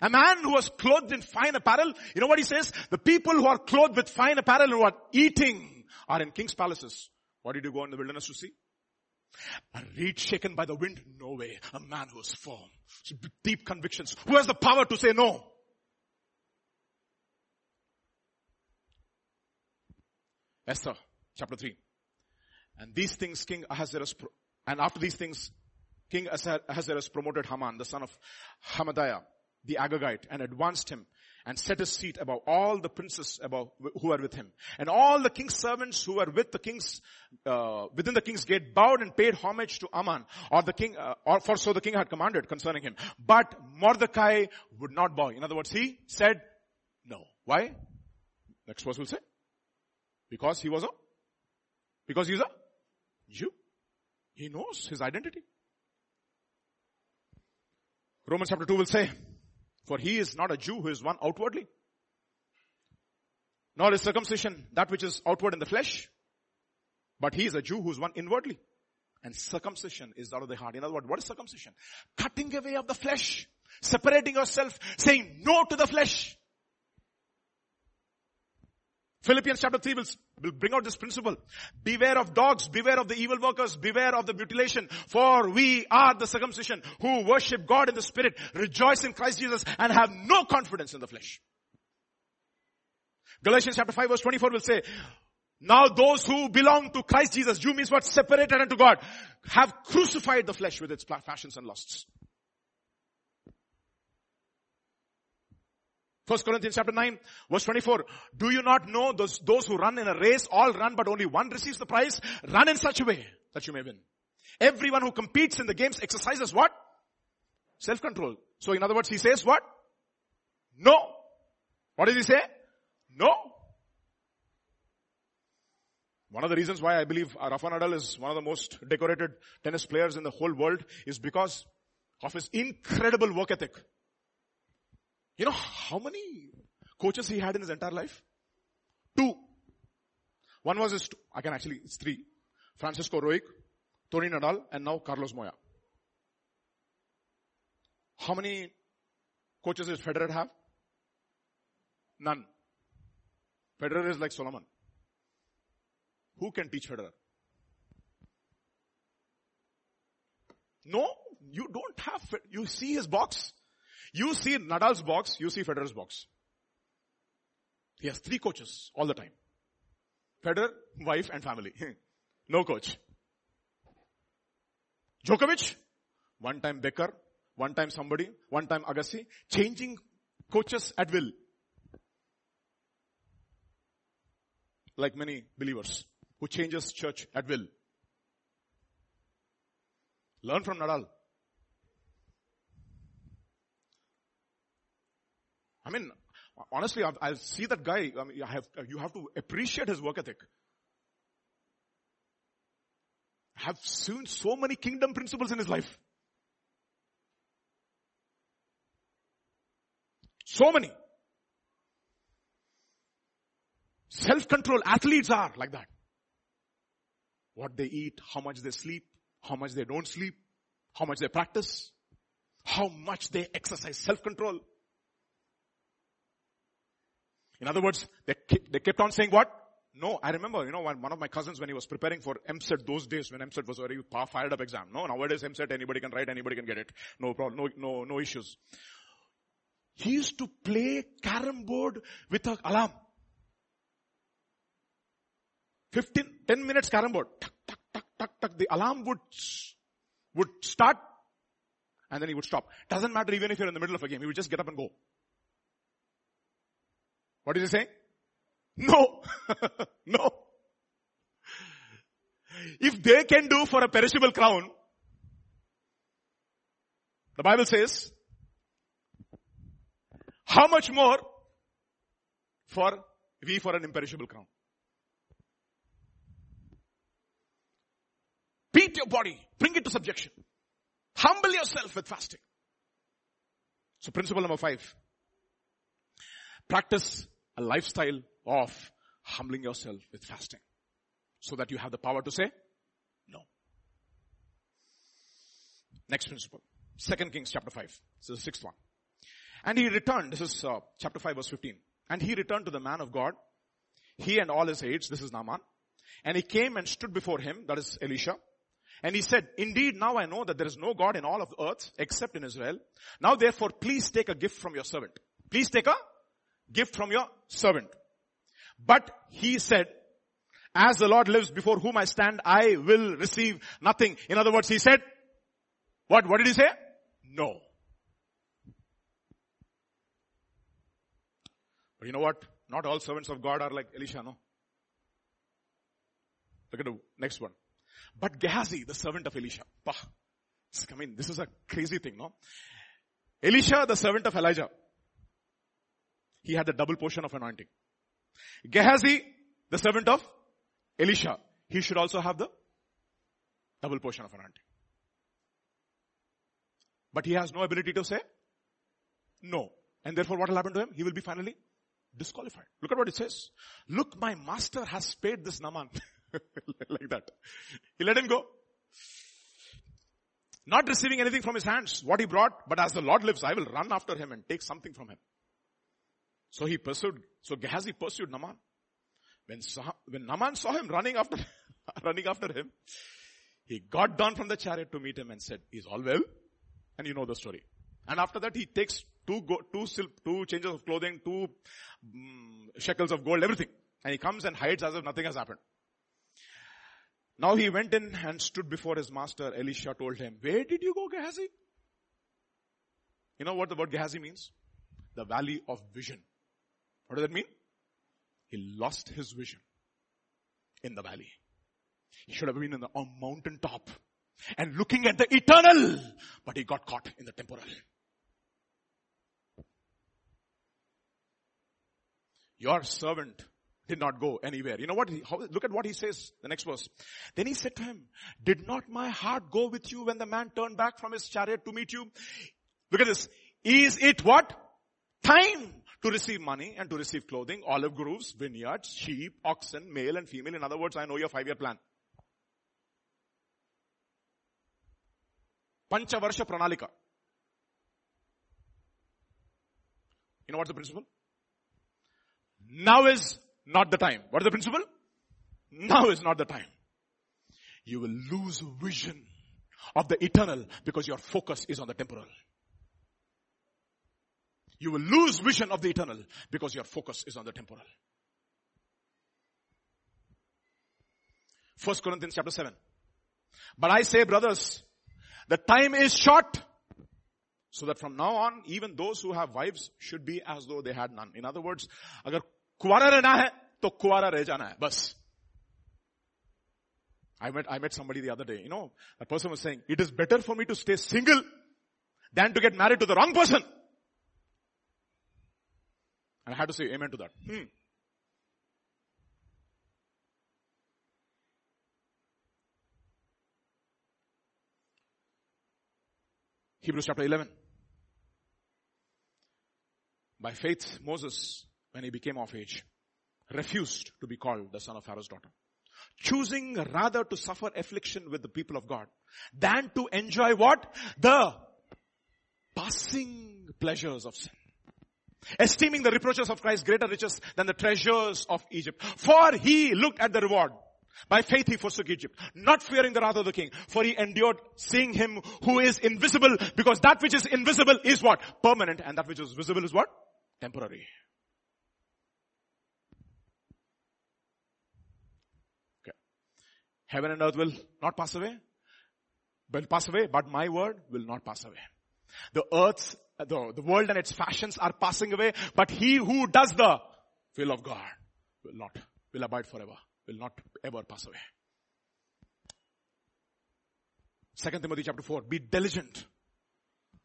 A man who was clothed in fine apparel, you know what he says? The people who are clothed with fine apparel and who are eating are in king's palaces. What did you go in the wilderness to see? A reed shaken by the wind? No way. A man who is firm. Deep convictions. Who has the power to say no? Esther, chapter 3. And these things King Ahasuerus, and after these things, King Ahasuerus promoted Haman, the son of Hamadiah, the Agagite, and advanced him and set his seat above all the princes above who were with him. And all the king's servants who were with the king's, uh, within the king's gate bowed and paid homage to Aman, or the king, uh, or for so the king had commanded concerning him. But Mordecai would not bow. In other words, he said no. Why? Next verse will say. Because he was a, because he's a Jew. He knows his identity. Romans chapter 2 will say, for he is not a Jew who is one outwardly. Nor is circumcision that which is outward in the flesh. But he is a Jew who is one inwardly. And circumcision is out of the heart. In other words, what is circumcision? Cutting away of the flesh. Separating yourself. Saying no to the flesh. Philippians chapter 3 will, will bring out this principle. Beware of dogs, beware of the evil workers, beware of the mutilation, for we are the circumcision who worship God in the spirit, rejoice in Christ Jesus, and have no confidence in the flesh. Galatians chapter 5 verse 24 will say, now those who belong to Christ Jesus, Jew means what? Separated unto God, have crucified the flesh with its passions and lusts. First Corinthians chapter 9 verse 24. Do you not know those, those who run in a race all run but only one receives the prize? Run in such a way that you may win. Everyone who competes in the games exercises what? Self-control. So in other words, he says what? No. What does he say? No. One of the reasons why I believe Rafa Nadal is one of the most decorated tennis players in the whole world is because of his incredible work ethic. You know how many coaches he had in his entire life? Two. One was his, I can actually, it's three. Francisco Roig, Tony Nadal, and now Carlos Moya. How many coaches does Federer have? None. Federer is like Solomon. Who can teach Federer? No, you don't have, you see his box. You see Nadal's box, you see Federer's box. He has three coaches all the time. Federer, wife and family. no coach. Djokovic, one time Becker, one time somebody, one time Agassi, changing coaches at will. Like many believers who changes church at will. Learn from Nadal. I mean, honestly, I, I see that guy. I mean, have, you have to appreciate his work ethic. I have seen so many kingdom principles in his life. So many. Self-control athletes are like that. What they eat, how much they sleep, how much they don't sleep, how much they practice, how much they exercise self-control. In other words, they, they kept on saying what? No, I remember, you know, one of my cousins, when he was preparing for EAMCET those days, when EAMCET was a very fired up exam. No, nowadays EAMCET, anybody can write, anybody can get it. No problem, no, no, no issues. He used to play carom board with an alarm. 15, 10 minutes carom board. Tuck, tuck, tuck, tuck, tuck. The alarm would, would start and then he would stop. Doesn't matter even if you're in the middle of a game. He would just get up and go. What is he saying? No. no. If they can do for a perishable crown, the Bible says, how much more for we for an imperishable crown? Beat your body. Bring it to subjection. Humble yourself with fasting. So principle number five. Practice a lifestyle of humbling yourself with fasting so that you have the power to say no. Next principle. Second Kings chapter 5. This is the sixth one. And he returned, this is uh, chapter 5 verse 15. And he returned to the man of God, he and all his aides, this is Naaman. And he came and stood before him, that is Elisha. And he said, indeed now I know that there is no God in all of earth except in Israel. Now therefore please take a gift from your servant. Please take a gift from your servant. But he said, as the Lord lives before whom I stand, I will receive nothing. In other words, he said, what, what did he say? No. But you know what? Not all servants of God are like Elisha, no? Look at the next one. But Gehazi, the servant of Elisha. Bah. I mean, this is a crazy thing, no? Elisha, the servant of Elijah. He had the double portion of anointing. Gehazi, the servant of Elisha. He should also have the double portion of anointing. But he has no ability to say no. And therefore what will happen to him? He will be finally disqualified. Look at what it says. Look, my master has paid this Naaman. like that. He let him go. Not receiving anything from his hands, what he brought, but as the Lord lives, I will run after him and take something from him. So he pursued, so Gehazi pursued Naaman. When, when Naaman saw him running after, running after him, he got down from the chariot to meet him and said, is all well? And you know the story. And after that he takes two, go, two silk, two changes of clothing, two um, shekels of gold, everything. And he comes and hides as if nothing has happened. Now he went in and stood before his master. Elisha told him, where did you go Gehazi? You know what the word Gehazi means? The valley of vision. What does that mean? He lost his vision in the valley. He should have been in the, on mountain top and looking at the eternal, but he got caught in the temporal. Your servant did not go anywhere. You know what? How, look at what he says, the next verse. Then he said to him, did not my heart go with you when the man turned back from his chariot to meet you? Look at this. Is it what? Time to receive money and to receive clothing, olive groves, vineyards, sheep, oxen, male and female. In other words, I know your five year plan. Panchavarsha Pranalika. You know what's the principle? Now is not the time. What is the principle? Now is not the time. You will lose vision of the eternal because your focus is on the temporal. You will lose vision of the eternal because your focus is on the temporal. First Corinthians chapter 7. But I say brothers, the time is short. So that from now on, even those who have wives should be as though they had none. In other words, अगर कुआरा रहना है तो कुआरा रह जाना है बस I met, I met somebody the other day, you know, a person was saying, it is better for me to stay single than to get married to the wrong person. And I had to say amen to that. Hmm. Hebrews chapter 11. By faith, Moses, when he became of age, refused to be called the son of Pharaoh's daughter. Choosing rather to suffer affliction with the people of God than to enjoy what? The passing pleasures of sin. Esteeming the reproaches of Christ greater riches than the treasures of Egypt. For he looked at the reward. By faith he forsook Egypt, not fearing the wrath of the king, for he endured seeing him who is invisible, because that which is invisible is what? Permanent, and that which is visible is what? Temporary. Okay. Heaven and earth will not pass away, will pass away, but my word will not pass away. The earth, Uh, the, the world and its fashions are passing away, but he who does the will of God will not, will abide forever, will not ever pass away. Second Timothy chapter 4, be diligent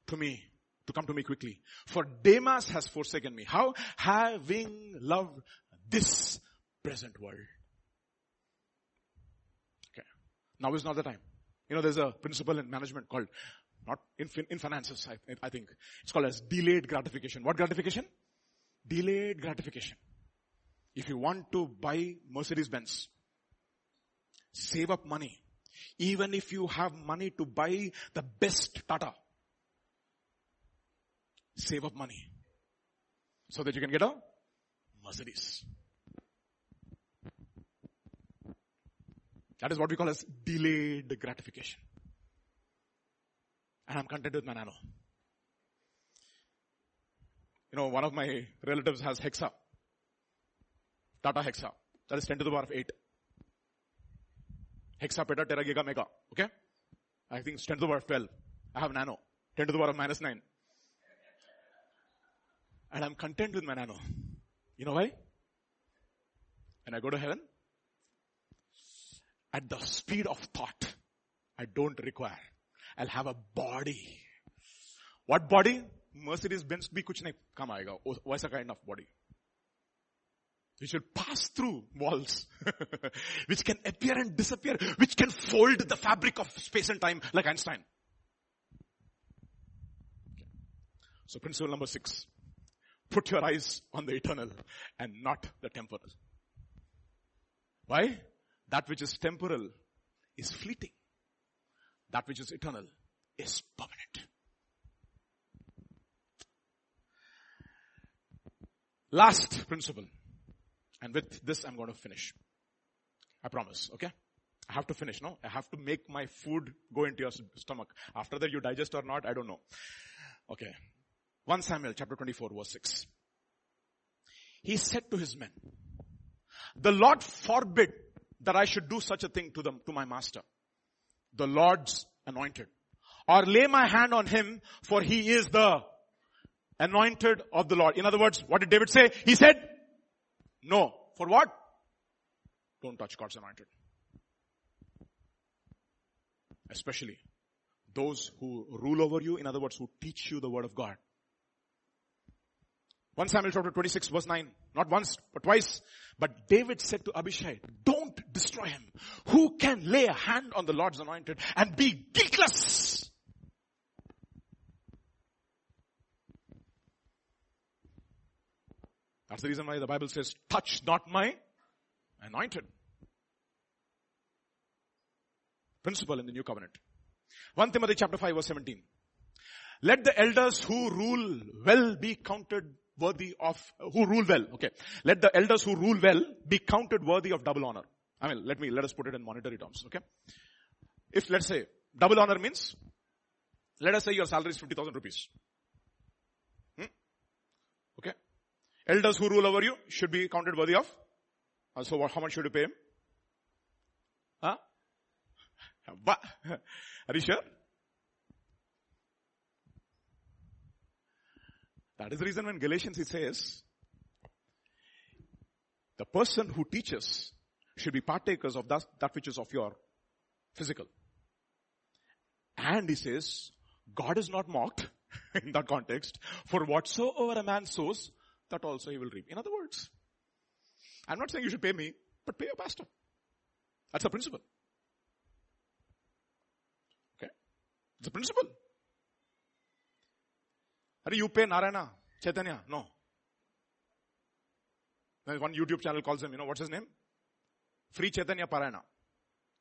to me, to come to me quickly. For Demas has forsaken me. How? Having loved this present world. Okay. Now is not the time. You know, there's a principle in management called not in, in finances, I, I think. It's called as delayed gratification. What gratification? Delayed gratification. If you want to buy Mercedes Benz, save up money. Even if you have money to buy the best Tata, save up money so that you can get a Mercedes. That is what we call as delayed gratification. And I'm content with my nano. You know, one of my relatives has Hexa. Tata Hexa. That is 10 to the power of 8. Hexa, peta, tera, giga, mega. Okay? I think it's 10 to the power of 12. I have nano. 10 to the power of minus 9. And I'm content with my nano. You know why? When I go to heaven, at the speed of thought, I don't require. I'll have a body. What body? Mercedes Benz भी कुछ नहीं काम आएगा वैसा kind of body. We should pass through walls, which can appear and disappear, which can fold the fabric of space and time like Einstein. Okay. So principle number six. Put your eyes on the eternal and not the temporal. Why? That which is temporal is fleeting. That which is eternal is permanent. Last principle. And with this I'm going to finish. I promise, okay? I have to finish, no? I have to make my food go into your stomach. After that you digest or not, I don't know. Okay. 1 Samuel chapter 24 verse 6. He said to his men, the Lord forbid that I should do such a thing to them, to my master, the Lord's anointed, or lay my hand on him for he is the anointed of the Lord. In other words, what did David say? He said, no. For what? Don't touch God's anointed. Especially those who rule over you, in other words, who teach you the word of God. 1 Samuel chapter 26 verse 9. Not once, but twice. But David said to Abishai, don't destroy him. Who can lay a hand on the Lord's anointed and be guiltless? That's the reason why the Bible says, touch not my anointed. Principle in the new covenant. 1 Timothy chapter 5 verse 17. Let the elders who rule well be counted worthy of, who rule well. Okay. Let the elders who rule well be counted worthy of double honor. I mean, let me, let us put it in monetary terms. Okay. If let's say double honor means, let us say your salary is 50,000 rupees. Hmm? Okay. Elders who rule over you should be counted worthy of. Uh, so what, how much should you pay him? Huh? But, are you sure? That is the reason when Galatians he says, the person who teaches should be partakers of that, that which is of your physical. And he says, God is not mocked in that context, for whatsoever a man sows, that also he will reap. In other words, I'm not saying you should pay me, but pay your pastor. That's the principle. Okay? It's a principle. Are you pay Narayana? Chaitanya? No. There's one YouTube channel calls him, you know, what's his name? Free Chaitanya Parayana.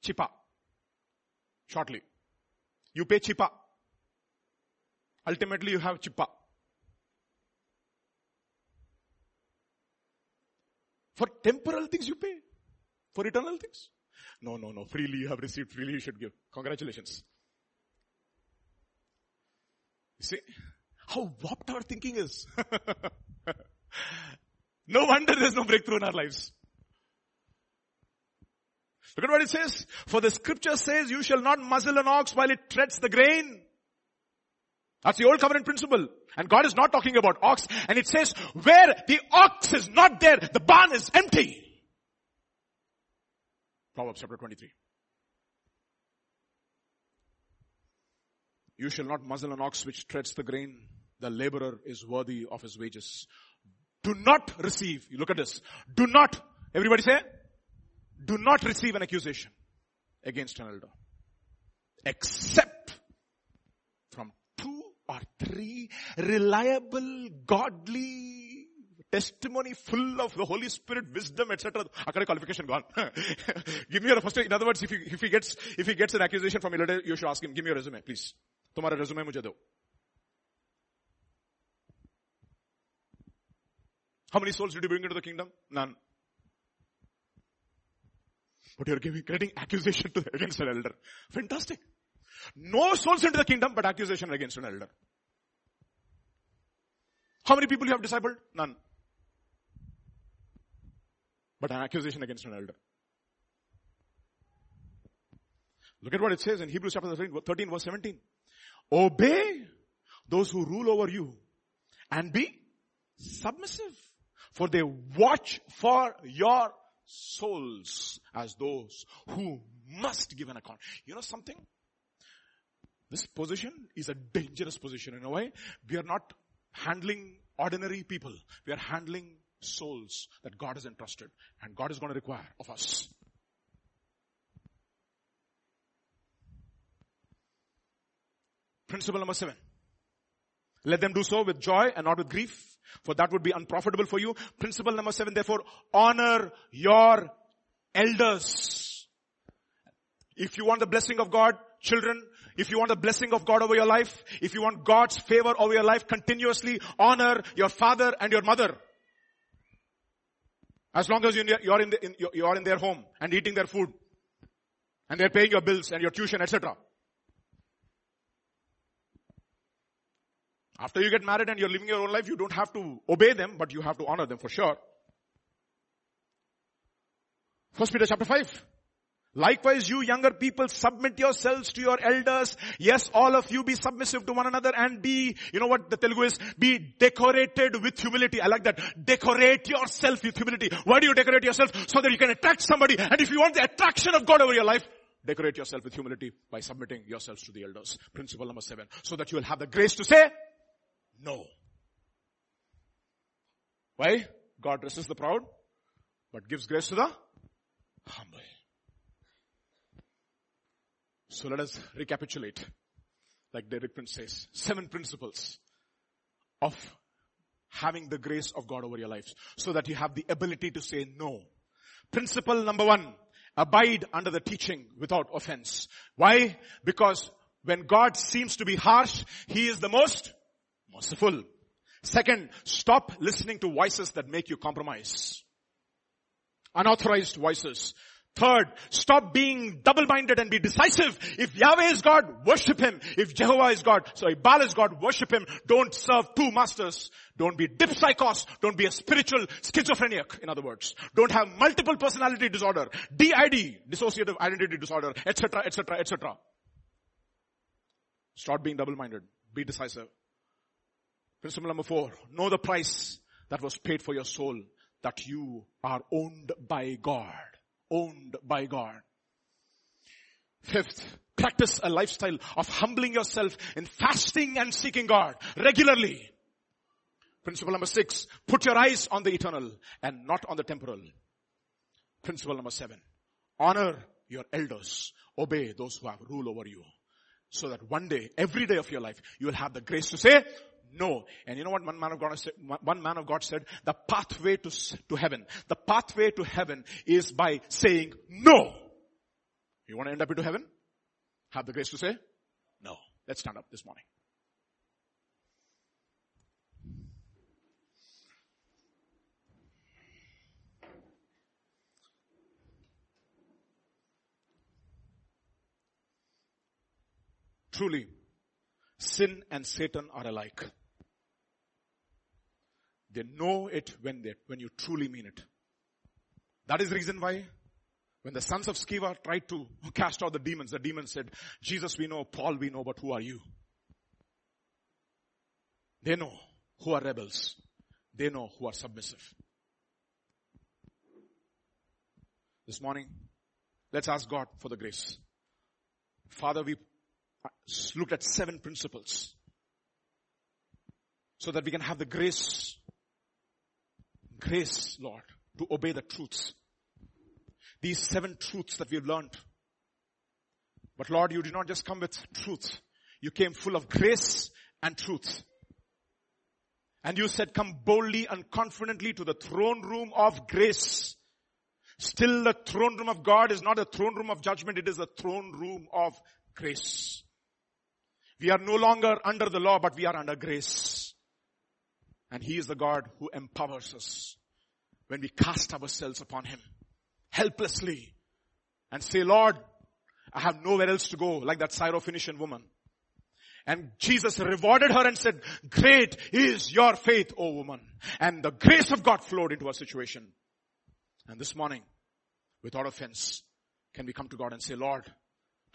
Chipa. Shortly. You pay Chipa. Ultimately you have Chipa. For temporal things you pay. For eternal things. No, no, no. Freely you have received, freely you should give. Congratulations. You see? How warped our thinking is. no wonder there's no breakthrough in our lives. Look at what it says. For the scripture says, you shall not muzzle an ox while it treads the grain. That's the old covenant principle. And God is not talking about ox. And it says, where the ox is not there, the barn is empty. Proverbs chapter 23. You shall not muzzle an ox which treads the grain the laborer is worthy of his wages. Do not receive, you look at this, do not, everybody say, do not receive an accusation against an elder. Except from two or three reliable, godly, testimony full of the Holy Spirit, wisdom, etc. Akara qualification gone. give me your first, in other words, if he, if he gets, if he gets an accusation from elder, you should ask him, give me your resume, please. तुम्हारा resume मुझे दो How many souls did you bring into the kingdom? None. But you're giving, getting accusation to, against an elder. Fantastic. No souls into the kingdom, but accusation against an elder. How many people you have discipled? None. But an accusation against an elder. Look at what it says in Hebrews chapter 13, 13 verse 17. Obey those who rule over you and be submissive for they watch for your souls as those who must give an account. You know something? This position is a dangerous position in a way. We are not handling ordinary people. We are handling souls that God has entrusted and God is going to require of us. Principle number seven. Let them do so with joy and not with grief, for that would be unprofitable for you. Principle number seven, therefore, honor your elders. If you want the blessing of God, children, if you want the blessing of God over your life, if you want God's favor over your life, continuously honor your father and your mother. As long as you're in, the, in, you're in their home and eating their food and they're paying your bills and your tuition, etc. After you get married and you're living your own life, you don't have to obey them, but you have to honor them for sure. First Peter chapter 5. Likewise, you younger people, submit yourselves to your elders. Yes, all of you be submissive to one another and be, you know what the Telugu is? Be decorated with humility. I like that. Decorate yourself with humility. Why do you decorate yourself? So that you can attract somebody. And if you want the attraction of God over your life, decorate yourself with humility by submitting yourselves to the elders. Principle number seven. So that you will have the grace to say, no. Why? God resists the proud, but gives grace to the humble. So let us recapitulate. Like Derek Prince says, seven principles of having the grace of God over your lives so that you have the ability to say no. Principle number one, abide under the teaching without offense. Why? Because when God seems to be harsh, He is the most merciful. Second, stop listening to voices that make you compromise. Unauthorized voices. Third, stop being double-minded and be decisive. If Yahweh is God, worship Him. If Jehovah is God, sorry, Baal is God, worship Him. Don't serve two masters. Don't be dipsychos. Don't be a spiritual schizophrenic, in other words. Don't have multiple personality disorder. DID, dissociative identity disorder, etc., etc., etc. Stop being double-minded. Be decisive. Principle number four, know the price that was paid for your soul, that you are owned by God. Owned by God. Fifth, practice a lifestyle of humbling yourself in fasting and seeking God regularly. Principle number six, put your eyes on the eternal and not on the temporal. Principle number seven, honor your elders. Obey those who have rule over you. So that one day, every day of your life, you will have the grace to say, no. And you know what one man of God said? One man of God said, the pathway to, to heaven, the pathway to heaven is by saying no. You want to end up into heaven? Have the grace to say no. Let's stand up this morning. Truly, sin and Satan are alike. They know it when they, when you truly mean it. That is the reason why when the sons of Sceva tried to cast out the demons, the demons said, Jesus we know, Paul we know, but who are you? They know who are rebels. They know who are submissive. This morning, let's ask God for the grace. Father, we looked at seven principles so that we can have the grace grace, Lord, to obey the truths. These seven truths that we've learned. But Lord, you did not just come with truth. You came full of grace and truth. And you said, come boldly and confidently to the throne room of grace. Still the throne room of God is not a throne room of judgment. It is a throne room of grace. We are no longer under the law, but we are under grace. And He is the God who empowers us when we cast ourselves upon Him helplessly and say, Lord, I have nowhere else to go, like that Syrophoenician woman. And Jesus rewarded her and said, great is your faith, O woman. And the grace of God flowed into her situation. And this morning, without offense, can we come to God and say, Lord,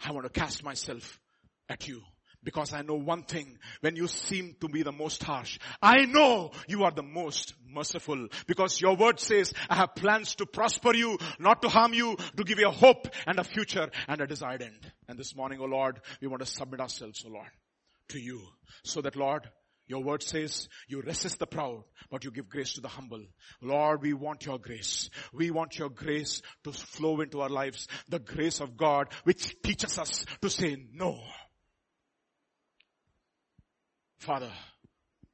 I want to cast myself at you. Because I know one thing, when you seem to be the most harsh, I know you are the most merciful. Because your word says, I have plans to prosper you, not to harm you, to give you a hope and a future and a desired end. And this morning, O oh Lord, we want to submit ourselves, O oh Lord, to you. So that Lord, your word says you resist the proud, but you give grace to the humble. Lord, we want your grace. We want your grace to flow into our lives. The grace of God which teaches us to say no. Father,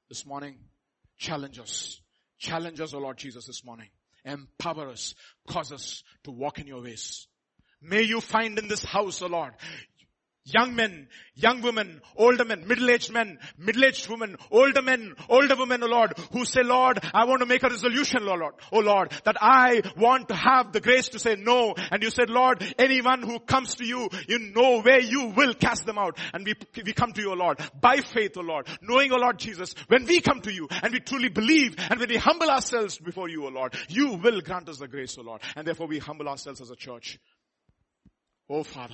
this morning, challenge us. Challenge us, O Lord Jesus, this morning. Empower us. Cause us to walk in your ways. May you find in this house, O Lord, Young men, young women, older men, middle-aged men, middle-aged women, older men, older women, oh Lord, who say, Lord, I want to make a resolution, oh Lord, oh Lord, that I want to have the grace to say no. And you said, Lord, anyone who comes to you, you know where you will cast them out. And we, we come to you, oh Lord, by faith, oh Lord, knowing, oh Lord Jesus, when we come to you and we truly believe and when we humble ourselves before you, oh Lord, you will grant us the grace, oh Lord. And therefore we humble ourselves as a church. Oh Father,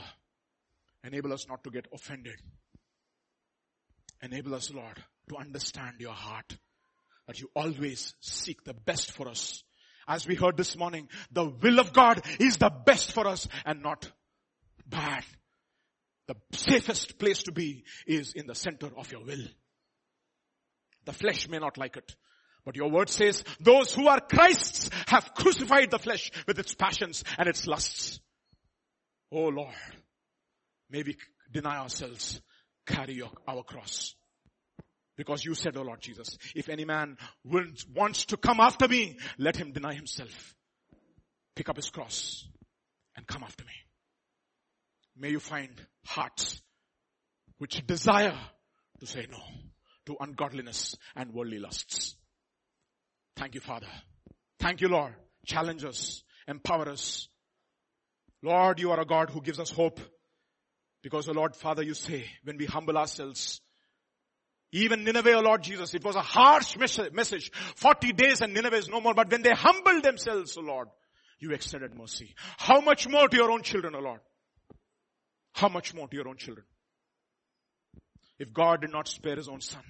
Enable us not to get offended. Enable us, Lord, to understand your heart. That you always seek the best for us. As we heard this morning, the will of God is the best for us and not bad. The safest place to be is in the center of your will. The flesh may not like it. But your word says, those who are Christ's have crucified the flesh with its passions and its lusts. Oh Lord, may we deny ourselves, carry your, our cross. Because you said, oh Lord Jesus, if any man wants to come after me, let him deny himself. Pick up his cross and come after me. May you find hearts which desire to say no to ungodliness and worldly lusts. Thank you, Father. Thank you, Lord. Challenge us, empower us. Lord, you are a God who gives us hope because, O oh Lord, Father, you say, when we humble ourselves, even Nineveh, O oh Lord Jesus, it was a harsh message. 40 days and Nineveh is no more. But when they humbled themselves, O oh Lord, you extended mercy. How much more to your own children, O Lord? How much more to your own children? If God did not spare his own son,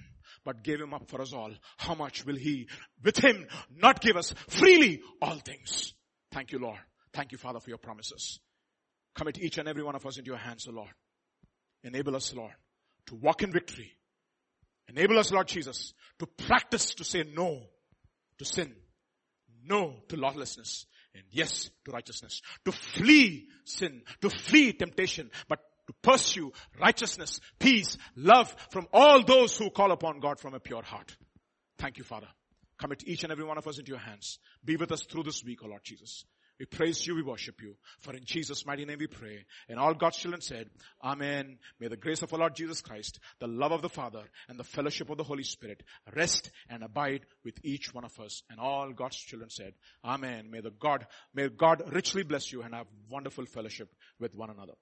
but gave him up for us all, how much will he, with him, not give us freely all things? Thank you, Lord. Thank you, Father, for your promises. Commit each and every one of us into your hands, O Lord. Enable us, Lord, to walk in victory. Enable us, Lord Jesus, to practice to say no to sin, no to lawlessness, and yes to righteousness. To flee sin, to flee temptation, but to pursue righteousness, peace, love from all those who call upon God from a pure heart. Thank you, Father. Commit each and every one of us into your hands. Be with us through this week, O Lord Jesus. We praise you, we worship you. For in Jesus' mighty name we pray. And all God's children said, Amen. May the grace of our Lord Jesus Christ, the love of the Father, and the fellowship of the Holy Spirit rest and abide with each one of us. And all God's children said, Amen. May the God, may God richly bless you and have wonderful fellowship with one another.